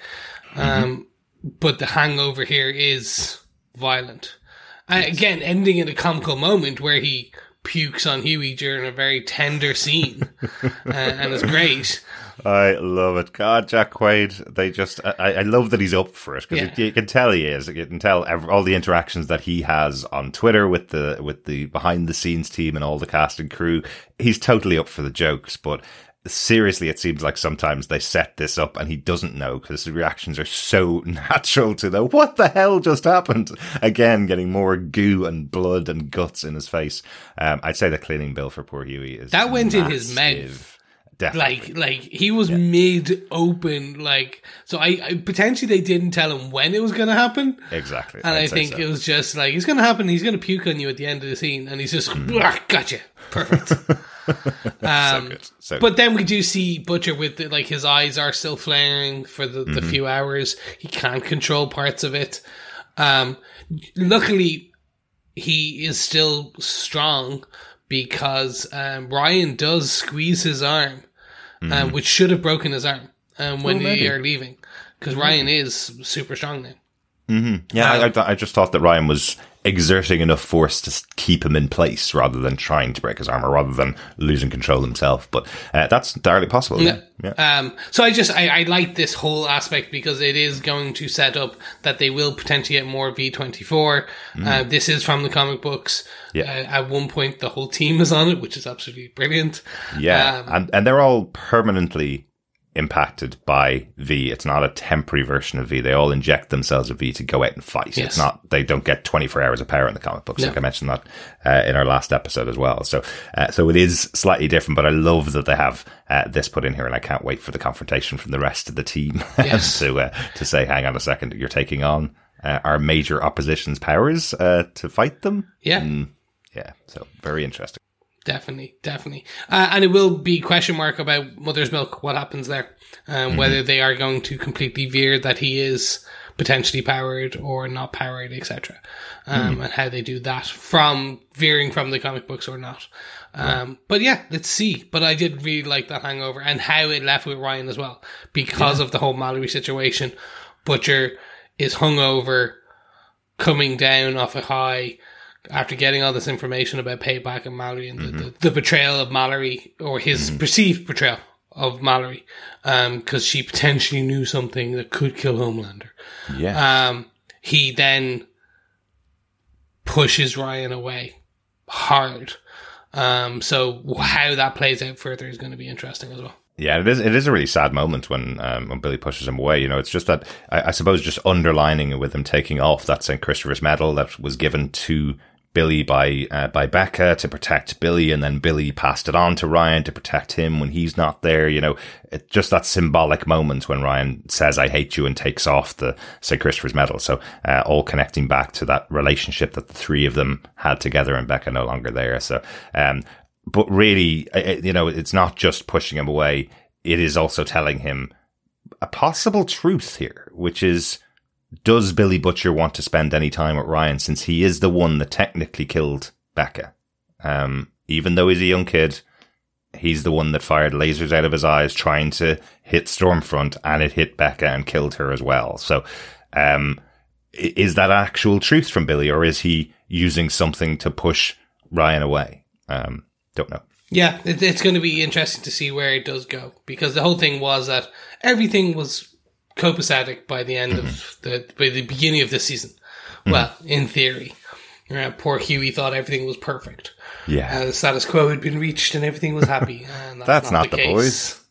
Um, but the hangover here is violent. Uh, again, ending in a comical moment where he pukes on Hughie during a very tender scene, uh, and it's great. I love it. God, Jack Quaid. They just, I, I love that he's up for it because Yeah. you can tell he is. You can tell ev all the interactions that he has on Twitter with the with the behind the scenes team and all the cast and crew. He's totally up for the jokes, but seriously, it seems like sometimes they set this up and he doesn't know because the reactions are so natural to the what the hell just happened. Again, getting more goo and blood and guts in his face. Um, I'd say the cleaning bill for poor Hughie is That went in his mouth. Definitely. Like, like he was mid open, like so. I, I potentially they didn't tell him when it was going to happen, exactly. and I'd I think so. it was just like it's going to happen. He's going to puke on you at the end of the scene, and he's just "Ah, gotcha, perfect. so good. So But then we do see Butcher with the, like his eyes are still flaring for the, Mm-hmm. the few hours. He can't control parts of it. Um, luckily, he is still strong because um, Ryan does squeeze his arm, um, which should have broken his arm um, when Mm-hmm. Oh, they are leaving. Because Ryan is super strong now. Yeah, I, I, I just thought that Ryan was exerting enough force to keep him in place rather than trying to break his armor, rather than losing control himself. But uh, that's entirely possible. Yeah. yeah. Um, so I just I, I like this whole aspect because it is going to set up that they will potentially get more V twenty four. Uh, This is from the comic books. Yeah. Uh, at one point, the whole team is on it, which is absolutely brilliant. Yeah. Um, and, and they're all permanently impacted by V. It's not a temporary version of V. They all inject themselves with V to go out and fight. Yes. It's not, they don't get 24 hours of power in the comic books. No. Like I mentioned that uh, in our last episode as well. So, uh, so it is slightly different, but I love that they have uh, this put in here and I can't wait for the confrontation from the rest of the team Yes. to, uh, to say, hang on a second, you're taking on uh, our major opposition's powers uh, to fight them. Yeah. Mm, yeah. So very interesting. Definitely, definitely. Uh, and it will be question mark about Mother's Milk, what happens there. Um, Whether they are going to completely veer that he is potentially powered or not powered, etc. Um, And how they do that from veering from the comic books or not. Um, But yeah, let's see. But I did really like that hangover and how it left with Ryan as well because of the whole Mallory situation. Butcher is hungover, coming down off a high after getting all this information about payback and Mallory and the, the, the betrayal of Mallory or his perceived betrayal of Mallory, because she potentially knew something that could kill Homelander. Yeah. Um, he then pushes Ryan away hard. Um, so how that plays out further is going to be interesting as well. Yeah, it is. It is a really sad moment when um, when Billy pushes him away. You know, it's just that I, I suppose just underlining it with him taking off that St. Christopher's medal that was given to Billy by uh, by Becca to protect Billy, and then Billy passed it on to Ryan to protect him when he's not there. You know, it, just that symbolic moment when Ryan says "I hate you" and takes off the St. Christopher's medal. So uh, all connecting back to that relationship that the three of them had together, and Becca no longer there. So. Um, but really, I- I- you know, it's not just pushing him away. It is also telling him a possible truth here, which is, does Billy Butcher want to spend any time with Ryan since he is the one that technically killed Becca? Um, even though he's a young kid, he's the one that fired lasers out of his eyes trying to hit Stormfront and it hit Becca and killed her as well. So, um, is that actual truth from Billy or is he using something to push Ryan away? Um, don't know. Yeah, it's going to be interesting to see where it does go because the whole thing was that everything was copacetic by the end of the by the beginning of this season. Well, in theory, uh, poor Hughie thought everything was perfect. Yeah. Uh, the status quo had been reached and everything was happy. And that's, That's not, the, case.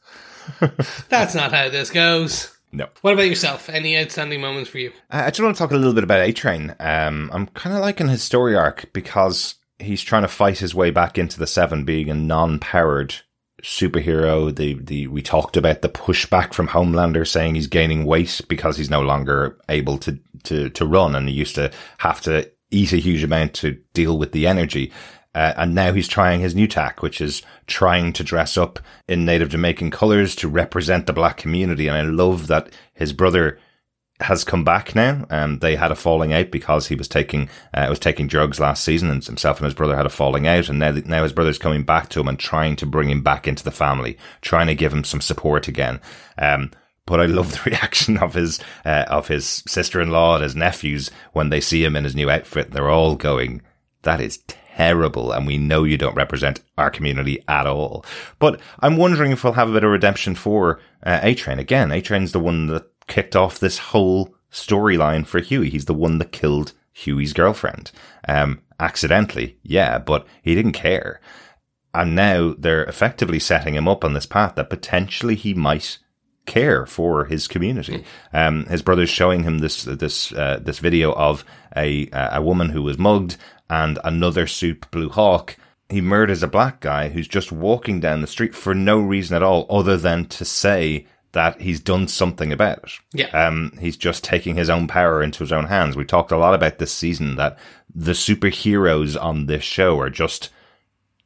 boys. That's not how this goes. No. What about yourself? Any outstanding moments for you? I I just want to talk a little bit about A Train. Um, I'm kind of liking his story arc because he's trying to fight his way back into the Seven, being a non-powered superhero. The the we talked about the pushback from Homelander saying he's gaining weight because he's no longer able to to to run, and he used to have to eat a huge amount to deal with the energy. Uh, and now he's trying his new tack, which is trying to dress up in native Jamaican colors to represent the black community. And I love that his brother has come back now. Um, they had a falling out because he was taking uh, was taking drugs last season, and himself and his brother had a falling out. And now now his brother's coming back to him and trying to bring him back into the family, trying to give him some support again. Um, but I love the reaction of his uh, of his sister in law and his nephews when they see him in his new outfit. They're all going, "That is." Terrible, and we know you don't represent our community at all. But I'm wondering if we'll have a bit of redemption for uh, A Train again. A Train's the one that kicked off this whole storyline for Hughie. He's the one that killed Hughie's girlfriend. Um, accidentally, yeah, but he didn't care. And now they're effectively setting him up on this path that potentially he might care for his community. Um, his brother's showing him this this uh, this video of a a woman who was mugged and another supe blue hawk. He murders a black guy who's just walking down the street for no reason at all, other than to say that he's done something about it. Yeah. Um, he's just taking his own power into his own hands. We talked a lot about this season that the superheroes on this show are just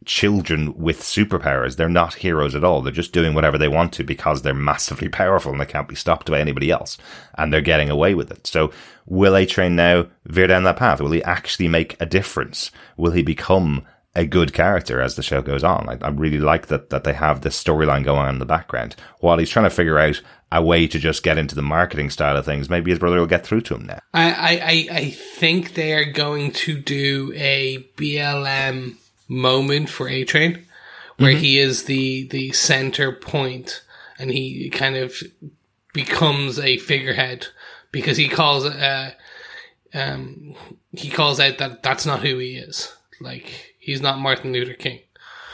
children with superpowers. They're not heroes at all. They're just doing whatever they want to because they're massively powerful and they can't be stopped by anybody else. And they're getting away with it. So will A Train now veer down that path? Will he actually make a difference? Will he become a good character as the show goes on? I, I really like that, that they have this storyline going on in the background while he's trying to figure out a way to just get into the marketing style of things. Maybe his brother will get through to him now. I, I, I, think they are going to do a BLM moment for A Train where he is the, the center point and he kind of becomes a figurehead because he calls uh, um, he calls out that that's not who he is. Like he's not Martin Luther King.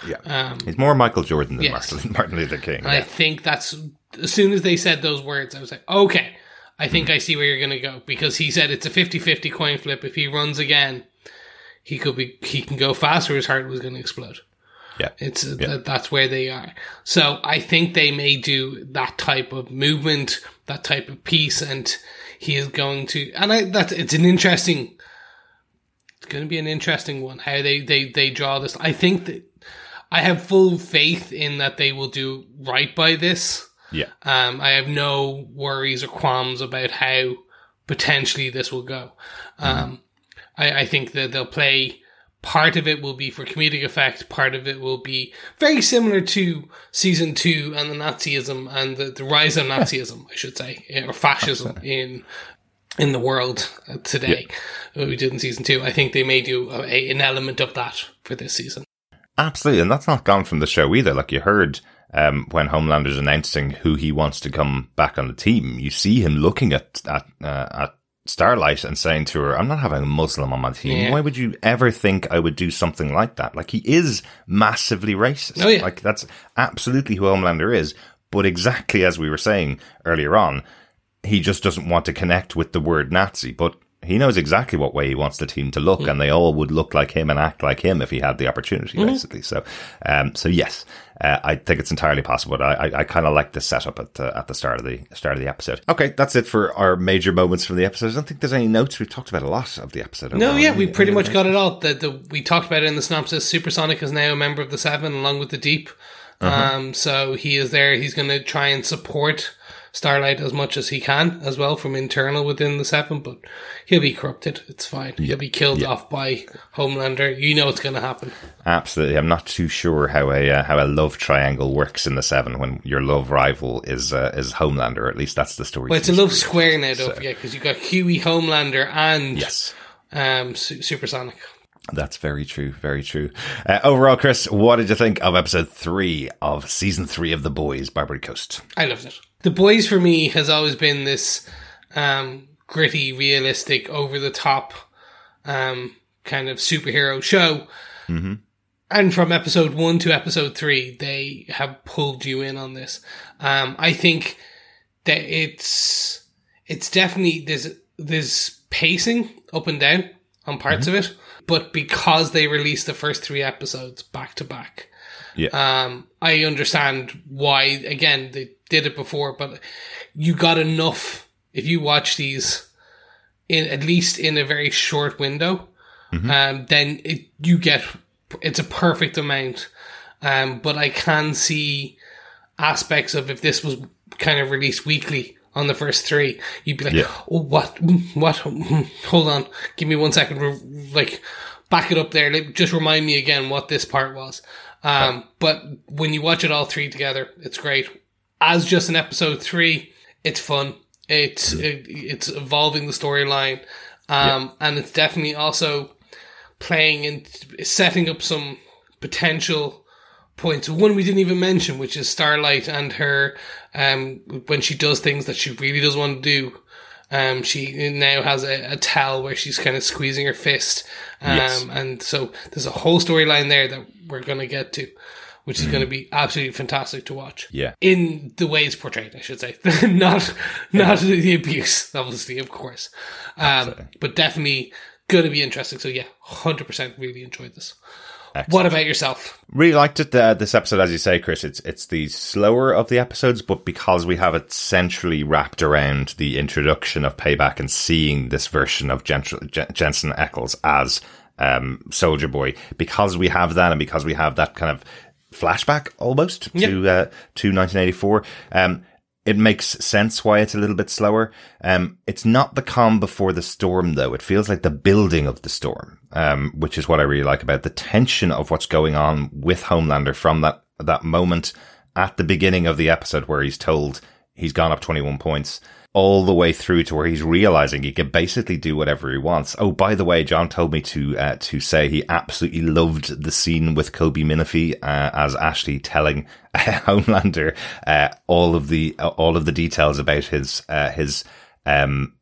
Yeah. Um, He's more Michael Jordan than Yes. Martin, Martin Luther King. And I think that's as soon as they said those words, I was like, okay, I think I see where you're going to go because he said it's a 50-50 coin flip. If he runs again, he could be he can go faster. His heart was going to explode. Yeah. It's th- that's where they are. So I think they may do that type of movement, that type of piece, and he is going to. And I that's it's an interesting. Going to be an interesting one how they they they draw this. I think that I have full faith in that they will do right by this. Yeah. Um, I have no worries or qualms about how potentially this will go. Um, I, I think that they'll play part of it will be for comedic effect, part of it will be very similar to season two and the Nazism and the, the rise of Nazism, I should say, or fascism in in the world uh, today. uh, We did in season two. I think they may do a- an element of that for this season. Absolutely, and that's not gone from the show either. Like you heard um, when Homelander's announcing who he wants to come back on the team, you see him looking at at uh, at Starlight and saying to her, "I'm not having a Muslim on my team. Yeah. Why would you ever think I would do something like that?" Like he is massively racist. Oh, yeah. like that's absolutely who Homelander is. But exactly as we were saying earlier on, he just doesn't want to connect with the word Nazi, but he knows exactly what way he wants the team to look, and they all would look like him and act like him if he had the opportunity, basically. So, um, so yes, uh, I think it's entirely possible. I, I, I kind of like the setup at the, at the start of the start of the episode. Okay, that's it for our major moments from the episode. I don't think there's any notes. We've talked about a lot of the episode. No, yeah, we pretty much got it all. That the, we talked about it in the synopsis. Supersonic is now a member of the Seven, along with the Deep. Um, so he is there. He's going to try and support Starlight as much as he can, as well from internal within the Seven. But he'll be corrupted. It's fine. He'll be killed off by Homelander. You know it's going to happen. Absolutely, I'm not too sure how a uh, how a love triangle works in the Seven when your love rival is uh, is Homelander. At least that's the story. Well, it's a love square now. Don't forget because you've got Hughie, Homelander, and Yes. um, Su- Supersonic. That's very true. Very true. Uh, overall, Chris, what did you think of episode three of season three of The Boys, Barbary Coast? I loved it. The Boys for me has always been this um, gritty, realistic, over the top um, kind of superhero show. And from episode one to episode three, they have pulled you in on this. Um, I think that it's it's definitely there's there's pacing up and down on parts of it, but because they released the first three episodes back to back, Yeah. um, I understand why. Again, they did it before, but you got enough if you watch these in at least in a very short window. Um, then it, you get it's a perfect amount. Um, but I can see aspects of if this was kind of released weekly on the first three, you'd be like, Yeah. oh, what, what? Hold on, give me one second. Like, back it up there. Like, just remind me again what this part was. Um, but when you watch it all three together, it's great. As just an episode three, it's fun. It's it, it's evolving the storyline, um, and it's definitely also playing and setting up some potential points. One we didn't even mention, which is Starlight and her, um, when she does things that she really doesn't want to do. Um, she now has a, a towel where she's kind of squeezing her fist. Um, Yes. and so there's a whole storyline there that we're going to get to, which is going to be absolutely fantastic to watch. Yeah. In the way it's portrayed, I should say. not, not the abuse, obviously, of course. Um, but definitely going to be interesting. So yeah, 100% really enjoyed this. What about yourself? Really liked it. Uh, this episode, as you say, Chris, it's it's the slower of the episodes, but because we have it centrally wrapped around the introduction of Payback and seeing this version of Jen- Jensen Ackles as um, Soldier Boy, because we have that, and because we have that kind of flashback almost to uh, to 1984. Um, it makes sense why it's a little bit slower. Um, it's not the calm before the storm, though. It feels like the building of the storm, um, which is what I really like about the tension of what's going on with Homelander from that that moment at the beginning of the episode where he's told he's gone up 21 points all the way through to where he's realizing he can basically do whatever he wants. Oh, by the way, John told me to uh, to say he absolutely loved the scene with Colby Minifie uh, as Ashley telling Homelander uh, all of the uh, all of the details about his uh, his um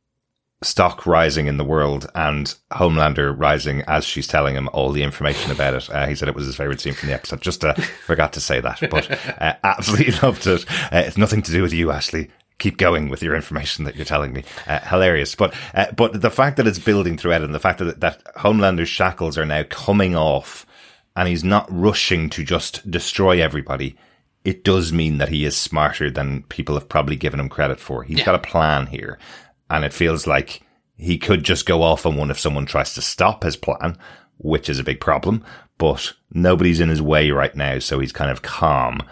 stock rising in the world and Homelander rising as she's telling him all the information about it. Uh, he said it was his favorite scene from the episode. Just uh, forgot to say that, but uh, absolutely loved it. Uh, it's nothing to do with you, Ashley. Keep going with your information that you're telling me. Uh, hilarious, but uh, but the fact that it's building throughout, and the fact that that Homelander's shackles are now coming off, and he's not rushing to just destroy everybody. It does mean that he is smarter than people have probably given him credit for. He's Yeah. got a plan here and it feels like he could just go off on one if someone tries to stop his plan, which is a big problem. But nobody's in his way right now, so he's kind of calm.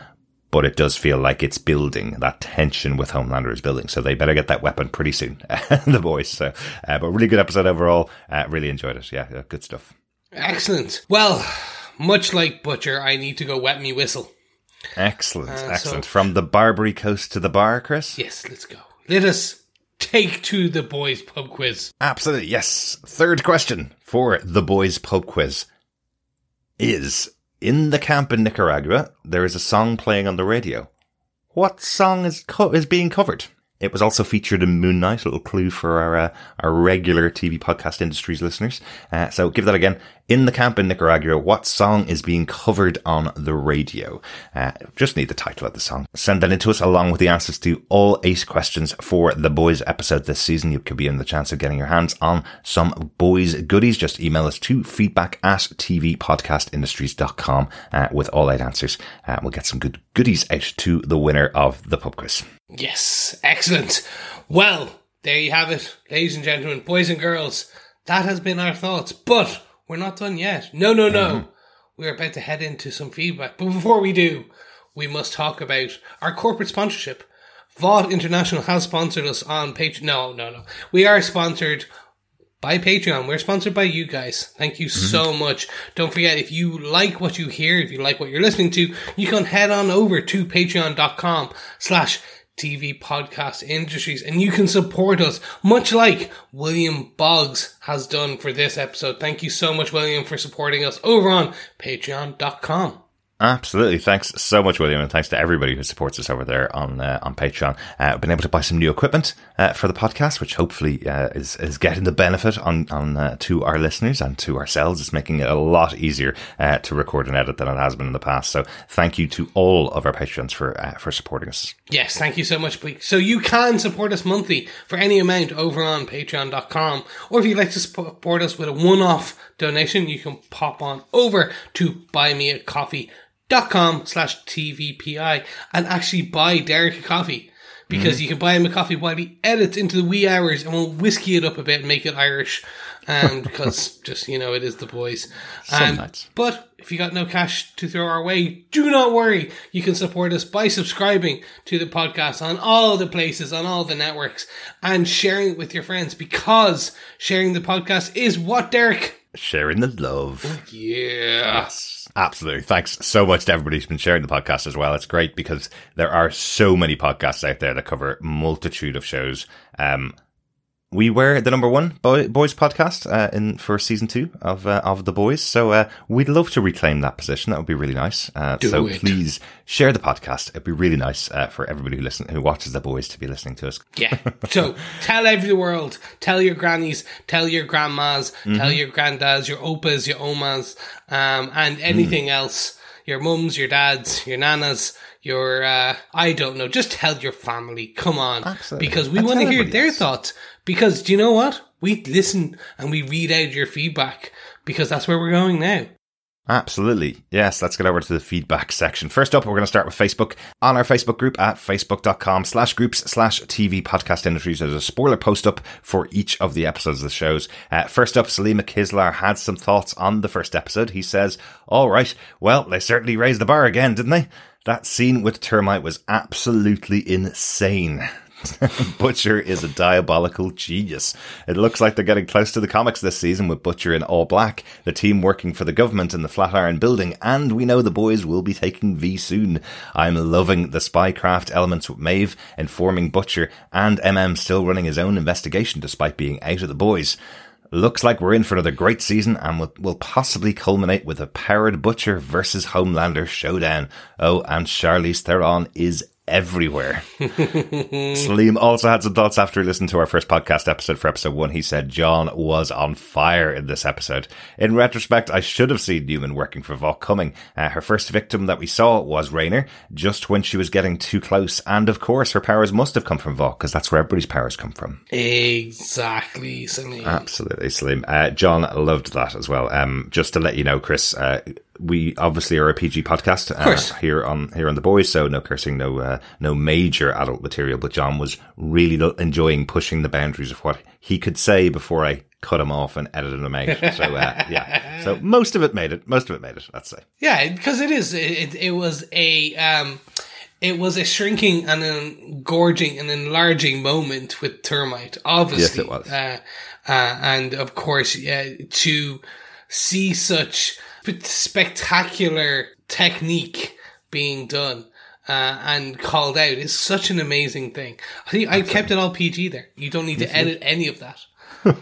But it does feel like it's building. That tension with Homelander is building, so they better get that weapon pretty soon, the boys. So, uh, but really good episode overall. Uh, really enjoyed it. Yeah, good stuff. Excellent. Well, much like Butcher, I need to go wet me whistle. Excellent, Uh, so- excellent. From the Barbary coast to the bar, Chris. Yes, let's go. Let us take to the boys' pub quiz. Absolutely, yes. Third question for the boys' pub quiz is in the camp in Nicaragua, there is a song playing on the radio. What song is co- is being covered? It was also featured in Moon Knight, a little clue for our uh, our regular TV podcast industries listeners. Uh, so give that again. In the camp in Nicaragua, what song is being covered on the radio? Uh, just need the title of the song. Send that in to us along with the answers to all eight questions for the boys episode this season. You could be in the chance of getting your hands on some boys goodies. Just email us to feedback at tvpodcastindustries.com uh, with all eight answers. Uh, we'll get some good goodies out to the winner of the pub quiz. Yes, excellent. Well, there you have it, ladies and gentlemen, boys and girls. That has been our thoughts, but we're not done yet. No, no, no. Mm-hmm. We're about to head into some feedback. But before we do, we must talk about our corporate sponsorship. Vought International has sponsored us on Patreon. No, no, no. We are sponsored by Patreon. We're sponsored by you guys. Thank you mm-hmm. so much. Don't forget, if you like what you hear, if you like what you're listening to, you can head on over to patreon.com slash TV podcast industries and you can support us much like William Boggs has done for this episode. Thank you so much, William, for supporting us over on patreon.com. Absolutely. Thanks so much, William, and thanks to everybody who supports us over there on uh, on Patreon. Uh, I've been able to buy some new equipment uh, for the podcast, which hopefully uh, is is getting the benefit on on uh, to our listeners and to ourselves. It's making it a lot easier uh, to record and edit than it has been in the past. So, thank you to all of our patrons for uh, for supporting us. Yes, thank you so much. So you can support us monthly for any amount over on patreon.com. Or if you'd like to support us with a one-off donation, you can pop on over to buymeacoffee.com slash tvpi and actually buy Derek a coffee. Because you can buy him a coffee while he edits into the wee hours and we'll whiskey it up a bit and make it Irish. And because just, you know, it is the boys. Um, but if you got no cash to throw our way, do not worry. You can support us by subscribing to the podcast on all the places, on all the networks, and sharing it with your friends because sharing the podcast is what, Derek? Sharing the love. Yeah. Absolutely. Thanks so much to everybody who's been sharing the podcast as well. It's great because there are so many podcasts out there that cover multitude of shows. Um, we were the number one boy, boys podcast uh, in for season two of uh, of the boys, so uh, we'd love to reclaim that position. That would be really nice. Uh, so it. please share the podcast. It'd be really nice uh, for everybody who listen who watches the boys to be listening to us. Yeah. So tell every world, tell your grannies, tell your grandmas, tell your granddads, your opas, your omas, um, and anything else. Your mums, your dads, your nanas, your uh, I don't know. Just tell your family. Come on, Absolutely. because we want to hear their else. thoughts. Because do you know what? We listen and we read out your feedback because that's where we're going now. Absolutely. Yes, let's get over to the feedback section. First up, we're going to start with Facebook. On our Facebook group at facebook.com slash groups slash TV podcast industries, there's a spoiler post up for each of the episodes of the shows. Uh, first up, Salima Kislar had some thoughts on the first episode. He says, all right, well, they certainly raised the bar again, didn't they? That scene with Termite was absolutely insane. Butcher is a diabolical genius. It looks like they're getting close to the comics this season with Butcher in all black, the team working for the government in the Flatiron building, and we know the boys will be taking V soon. I'm loving the spycraft elements with Maeve informing Butcher and MM still running his own investigation despite being out of the boys. Looks like we're in for another great season and will, will possibly culminate with a powered Butcher versus Homelander showdown. Oh, and Charlize Theron is everywhere. Salim also had some thoughts after he listened to our first podcast episode for episode one. He said John was on fire in this episode. In retrospect, I should have seen Neuman working for Vought coming. Uh, her first victim that we saw was Raynor, just when she was getting too close. And of course, her powers must have come from Vought, because that's where everybody's powers come from. Exactly, Salim. Absolutely, Salim. Uh, John loved that as well. Um, just to let you know, Chris, uh, we obviously are a PG podcast uh, here on here on the boys, so no cursing, no uh, no major adult material. But John was really enjoying pushing the boundaries of what he could say before I cut him off and edited him out. So uh, yeah, so most of it made it. Most of it made it. Let's say. Yeah, because it is. It, it was a. Um, it was a shrinking and engorging and enlarging moment with termite. Obviously, Yes, it was. Uh, uh, and of course, yeah, to see such spectacular technique being done uh, and called out is such an amazing thing. I think I kept it all PG there. You don't need to edit any of that. uh,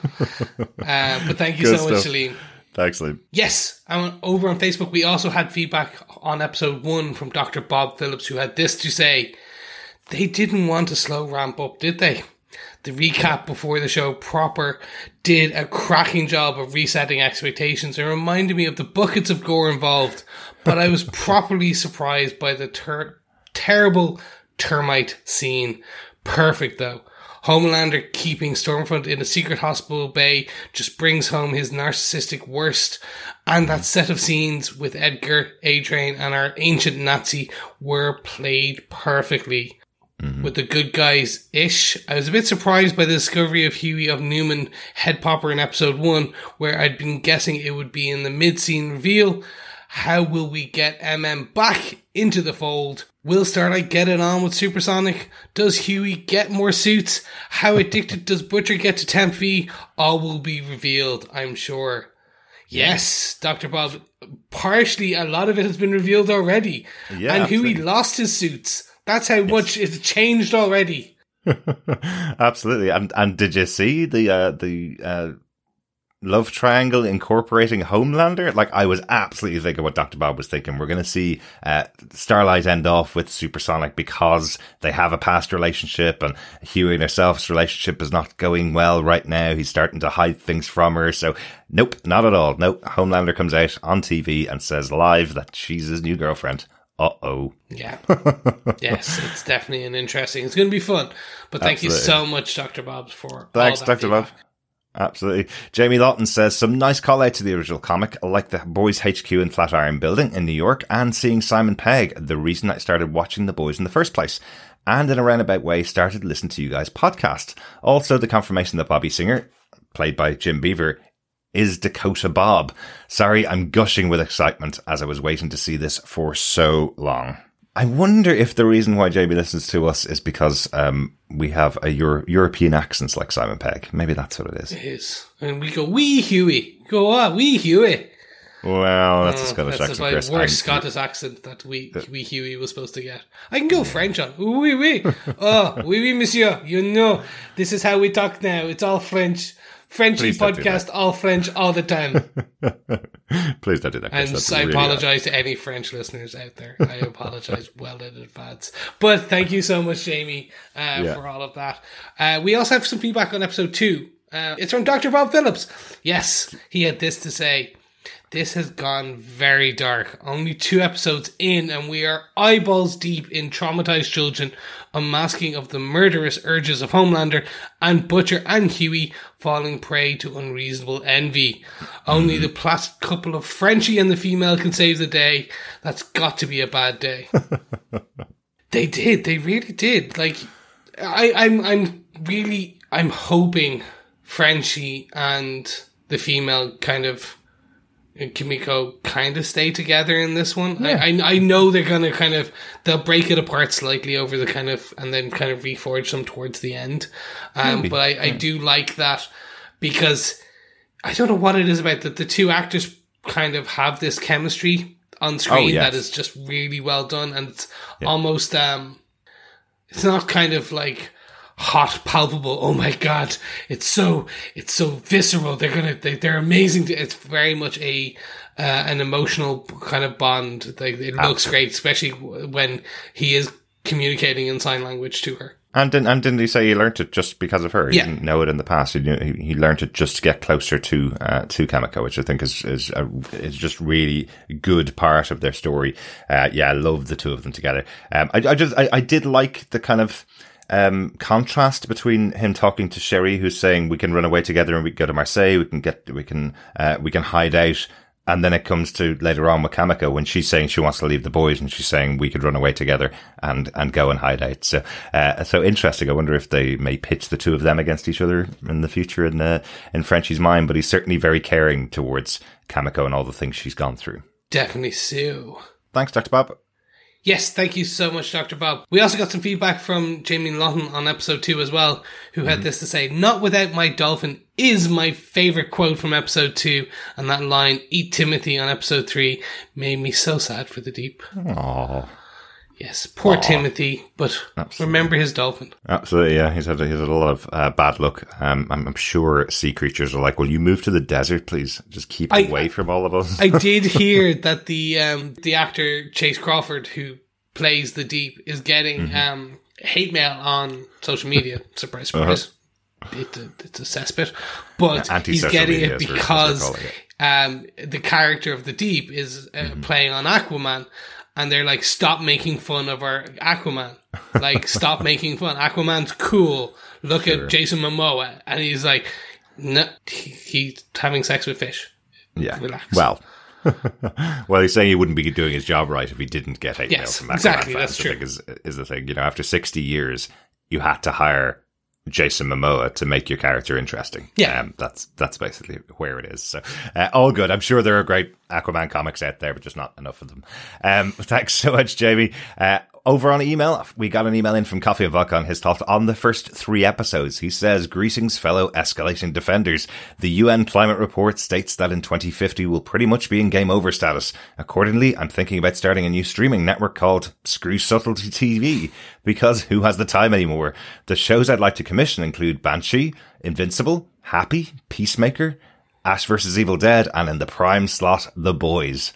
but thank you Good so much. Celine. Thanks, Liam. Yes, and over on Facebook, we also had feedback on episode one from Dr. Bob Phillips, who had this to say. They didn't want a slow ramp up, did they? The recap before the show proper did a cracking job of resetting expectations. It reminded me of the buckets of gore involved, but I was properly surprised by the ter- terrible termite scene. Perfect though. Homelander keeping Stormfront in a secret hospital bay just brings home his narcissistic worst. And that set of scenes with Edgar, A-Train, and our ancient Nazi were played perfectly. With the good guys ish. I was a bit surprised by the discovery of Hughie of Neuman head popper in episode one, where I'd been guessing it would be in the mid scene reveal. How will we get MM back into the fold? Will Starlight get it on with Supersonic? Does Hughie get more suits? How addicted does Butcher get to Temp V? All will be revealed, I'm sure. Yes, Dr. Bob. Partially, a lot of it has been revealed already. Yeah, and Hughie absolutely. lost his suits. That's how much it's changed already. Absolutely. And and did you see the uh, the uh, love triangle incorporating Homelander? Like I was absolutely thinking what Doctor Bob was thinking. We're going to see uh, Starlight end off with Supersonic because they have a past relationship, and Hughie and herself's relationship is not going well right now. He's starting to hide things from her. So nope, not at all. Nope. Homelander comes out on TV and says live that she's his new girlfriend. Uh oh. Yeah. yes, it's definitely an interesting. It's going to be fun. But thank you so much, Dr. Bob, for Thanks, all that Dr. Bob. Absolutely. Jamie Lawton says some nice call out to the original comic, like the Boys HQ in Flatiron Building in New York and seeing Simon Pegg, the reason I started watching The Boys in the first place. And in a roundabout way, started listening to you guys' podcast. Also, the confirmation that Bobby Singer, played by Jim Beaver, is Dakota Bob. Sorry, I'm gushing with excitement as I was waiting to see this for so long. I wonder if the reason why JB listens to us is because um, we have a Euro- European accents like Simon Pegg. Maybe that's what it is. It is. And we go, wee Hughie. Go on, wee Hughie. Well, that's a Oh, Scottish that's accent, my Chris. worst Scottish accent that we wee Hughie was supposed to get. I can go French on. Oui, oui. Oh, oui, oui, monsieur. You know, this is how we talk now. It's all French. Frenchy Please podcast, all French all the time. Please don't do that. And I really apologize to any French listeners out there. I apologize well in advance. But thank you so much, Jamie, uh, Yeah. for all of that. Uh, we also have some feedback on episode two. Uh, it's from Dr. Bob Phillips. Yes, he had this to say. This has gone very dark. Only two episodes in, and we are eyeballs deep in traumatized children, unmasking of the murderous urges of Homelander, and Butcher and Hughie falling prey to unreasonable envy. Only the placid couple of Frenchie and the female can save the day. That's got to be a bad day. they did. They really did. Like, I, I'm, I'm really, I'm hoping Frenchie and the female kind of Kimiko kind of stay together in this one. I, I I know they're gonna kind of they'll break it apart slightly over the kind of and then kind of reforge them towards the end. Um, but I, I do like that because I don't know what it is about that the two actors kind of have this chemistry on screen Oh, yes. that is just really well done and it's almost um it's not kind of like hot palpable oh my god it's so it's so visceral they're gonna they, they're amazing it's very much a uh, an emotional kind of bond like it looks great especially when he is communicating in sign language to her. And didn't, and didn't he say he learnt it just because of her? He Yeah. didn't know it in the past. He, knew, he, he learnt it just to get closer to uh, to Kimiko, which I think is is a, is just really good part of their story. Uh, yeah, I love the two of them together. Um, I, I just I, I did like the kind of um, contrast between him talking to Cherie, who's saying we can run away together and we go to Marseille, we can get we can uh, we can hide out. And then it comes to later on with Kimiko when she's saying she wants to leave the boys and she's saying we could run away together and, and go and hide out. So, uh, so interesting. I wonder if they may pitch the two of them against each other in the future in, uh, in Frenchie's mind, but he's certainly very caring towards Kimiko and all the things she's gone through. Definitely Sue. Thanks, Dr. Bob. Yes, thank you so much, Dr. Bob. We also got some feedback from Jamie Lawton on episode two as well, who had mm-hmm. this to say, not without my dolphin is my favorite quote from episode two, and that line, eat Timothy on episode three, made me so sad for the deep. Oh, Yes, poor Timothy, but Absolutely. remember his dolphin. absolutely. Yeah. He's had, he's had a lot of uh, bad luck. Um, I'm, I'm sure sea creatures are like, will you move to the desert, please? Just keep I- away from all of us. I did hear that the um, the actor Chace Crawford, who plays the Deep, is getting um, hate mail on social media. surprise, surprise. It's, a, it's a cesspit, but he's getting it because they're um, the character of the Deep is uh, playing on Aquaman, and they're like, "Stop making fun of our Aquaman! Like, stop making fun. Aquaman's cool. Look at Jason Momoa," and he's like, "No, he, he's having sex with fish." Yeah. Relax. Well, well, he's saying he wouldn't be doing his job right if he didn't get hate mail Yes, from Aquaman exactly, fans, that's I true. think is, is the thing. You know, after 60 years, you had to hire Jason Momoa to make your character interesting. Yeah. Um, that's that's basically where it is. So, uh, all good. I'm sure there are great Aquaman comics out there, but just not enough of them. Um, thanks so much, Jamie. Uh, over on email, we got an email in from Coffee Vodka on his thoughts on the first three episodes. He says, Greetings, fellow escalating defenders. The UN climate report states that in 2050 we'll pretty much be in game over status. Accordingly, I'm thinking about starting a new streaming network called Screw Subtlety TV because who has the time anymore? The shows I'd like to commission include Banshee, Invincible, Happy, Peacemaker, Ash vs. Evil Dead, and in the prime slot, The Boys.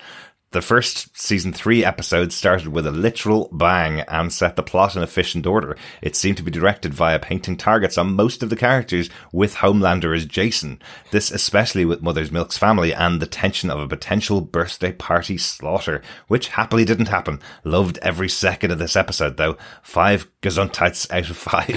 The first season three episode started with a literal bang and set the plot in efficient order. It seemed to be directed via painting targets on most of the characters with Homelander as Jason. This especially with Mother's Milk's family and the tension of a potential birthday party slaughter, which happily didn't happen. Loved every second of this episode though. Five Gesundheits out of five.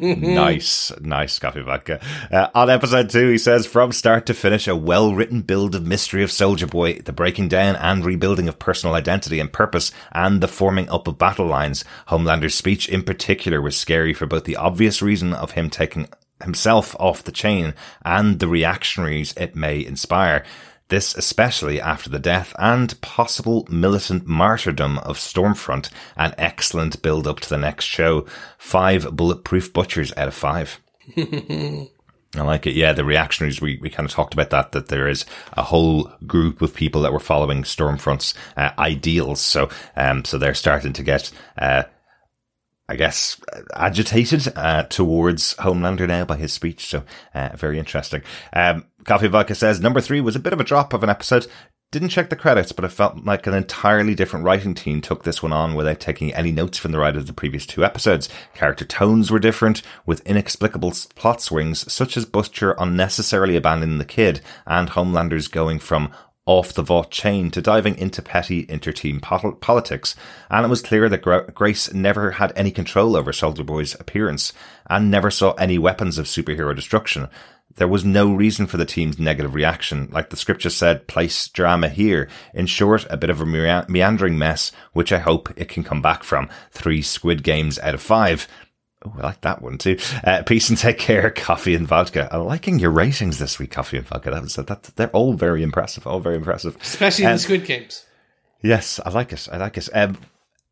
nice, nice coffee vodka. Uh, on episode two, he says, from start to finish, a well-written build of mystery of Soldier Boy, the breaking down and rebuilding of personal identity and purpose, and the forming up of battle lines. Homelander's speech in particular was scary for both the obvious reason of him taking himself off the chain and the reactionaries it may inspire. This especially after the death and possible militant martyrdom of Stormfront, an excellent build up to the next show. Five bulletproof butchers out of five. I like it. Yeah, the reactionaries, we, we kind of talked about that, that there is a whole group of people that were following Stormfront's uh, ideals. So, um, so they're starting to get, uh, I guess, agitated uh, towards Homelander now by his speech. So, uh, very interesting. Um, Coffee Vodka says number three was a bit of a drop of an episode. Didn't check the credits, but it felt like an entirely different writing team took this one on without taking any notes from the writer of the previous two episodes. Character tones were different, with inexplicable plot swings, such as Butcher unnecessarily abandoning the kid, and Homelander's going from off the vault chain to diving into petty inter-team politics. And it was clear that Grace never had any control over Soldier Boy's appearance, and never saw any weapons of superhero destruction. There was no reason for the team's negative reaction. Like the scripture said, place drama here. In short, a bit of a meandering mess, which I hope it can come back from. Three Squid Games out of five. Oh, I like that one too. Uh, peace and take care, coffee and vodka. I'm liking your ratings this week, coffee and vodka. That was that. They're all very impressive. All very impressive. Especially Um, the Squid Games. Yes, I like it. I like it. Um,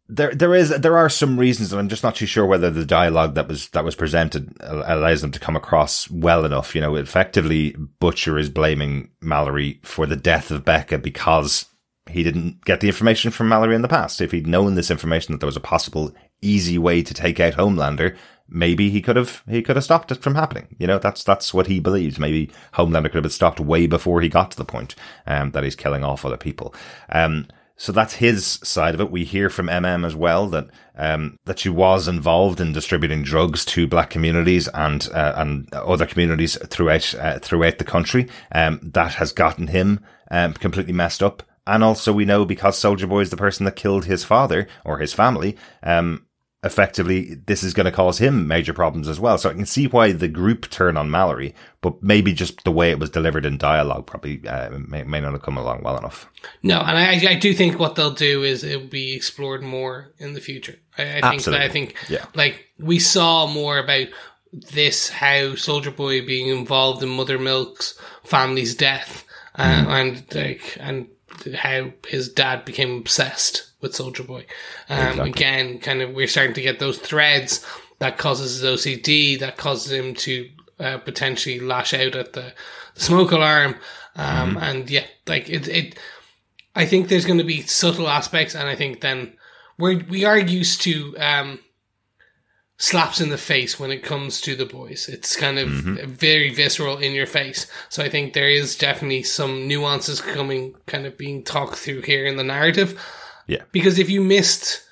there, there is, there are some reasons, and I'm just not too sure whether the dialogue that was that was presented allows them to come across well enough. You know, effectively, Butcher is blaming Mallory for the death of Becca because he didn't get the information from Mallory in the past. If he'd known this information that there was a possible easy way to take out Homelander, maybe he could have he could have stopped it from happening. You know, that's that's what he believes. Maybe Homelander could have been stopped way before he got to the point um, that he's killing off other people. Um, So that's his side of it. We hear from MM as well that um, that she was involved in distributing drugs to black communities and uh, and other communities throughout uh, throughout the country. Um, that has gotten him um, completely messed up. And also, we know because Soldier Boy is the person that killed his father or his family. Um, effectively this is going to cause him major problems as well. So I can see why the group turn on Mallory, but maybe just the way it was delivered in dialogue probably uh, may, may not have come along well enough. No, and I, I do think what they'll do is it will be explored more in the future. I, I think Absolutely. I think Yeah. like we saw more about this how Soldier Boy being involved in Mother Milk's family's death uh, and like and how his dad became obsessed with Soldier Boy. Um, Again, kind of we're starting to get those threads that causes his OCD, that causes him to uh, potentially lash out at the, the smoke alarm. Um, And yeah, like it, it, I think there's going to be subtle aspects, and I think then we're we are used to um, slaps in the face when it comes to the boys. It's kind of very visceral in your face. So I think there is definitely some nuances coming, kind of being talked through here in the narrative. Yeah. Because if you missed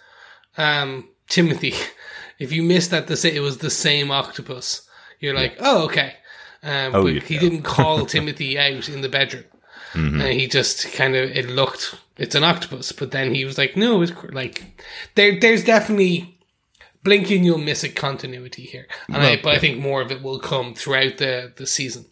um, Timothy, if you missed that the it was the same octopus, you're like, oh okay. Um, Oh, but yeah. he didn't call Timothy out in the bedroom. Mm-hmm. Uh, he just kind of it looked it's an octopus, but then he was like, no, it's like there. There's definitely blinking you'll miss a continuity here, and I, but I think more of it will come throughout the the season.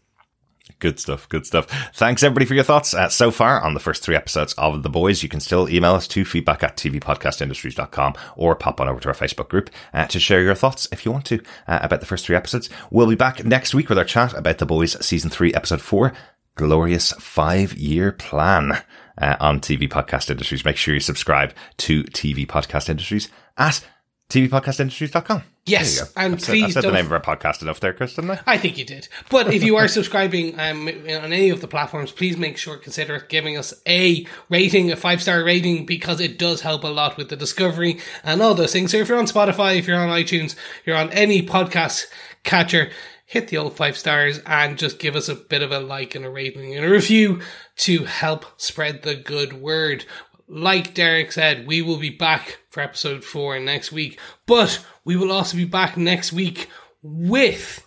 Good stuff. Good stuff. Thanks everybody for your thoughts uh, so far on the first three episodes of The Boys. You can still email us to feedback at tvpodcastindustries.com or pop on over to our Facebook group uh, to share your thoughts if you want to uh, about the first three episodes. We'll be back next week with our chat about The Boys season three, episode four, glorious five year plan. Uh, on TV Podcast Industries. Make sure you subscribe to TV Podcast Industries at tvpodcastindustries.com. Yes, and said, please I've said the name of our podcast enough there, Chris, didn't I? I think you did. But if you are subscribing um, on any of the platforms, please make sure consider giving us a rating, a five star rating, because it does help a lot with the discovery and all those things. So if you're on Spotify, if you're on iTunes, you're on any podcast catcher, hit the old five stars and just give us a bit of a like and a rating and a review to help spread the good word. Like Derek said, we will be back for episode four next week, but we will also be back next week with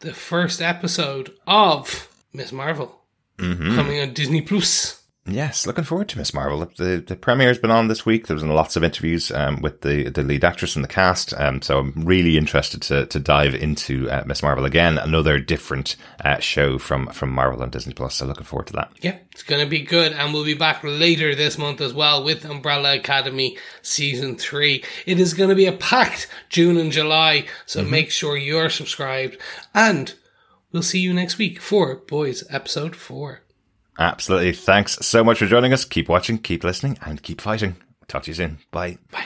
the first episode of Miss Marvel mm-hmm. coming on Disney Plus. Yes, looking forward to Miss Marvel. The the premiere's been on this week. There was lots of interviews um, with the the lead actress and the cast. Um, so I'm really interested to to dive into uh, Miss Marvel again. Another different uh, show from from Marvel on Disney Plus. So looking forward to that. Yeah, it's going to be good, and we'll be back later this month as well with Umbrella Academy season three. It is going to be a packed June and July, so make sure you're subscribed, and we'll see you next week for Boys episode four. Absolutely. Thanks so much for joining us. Keep watching, keep listening, and keep fighting. Talk to you soon. Bye. Bye.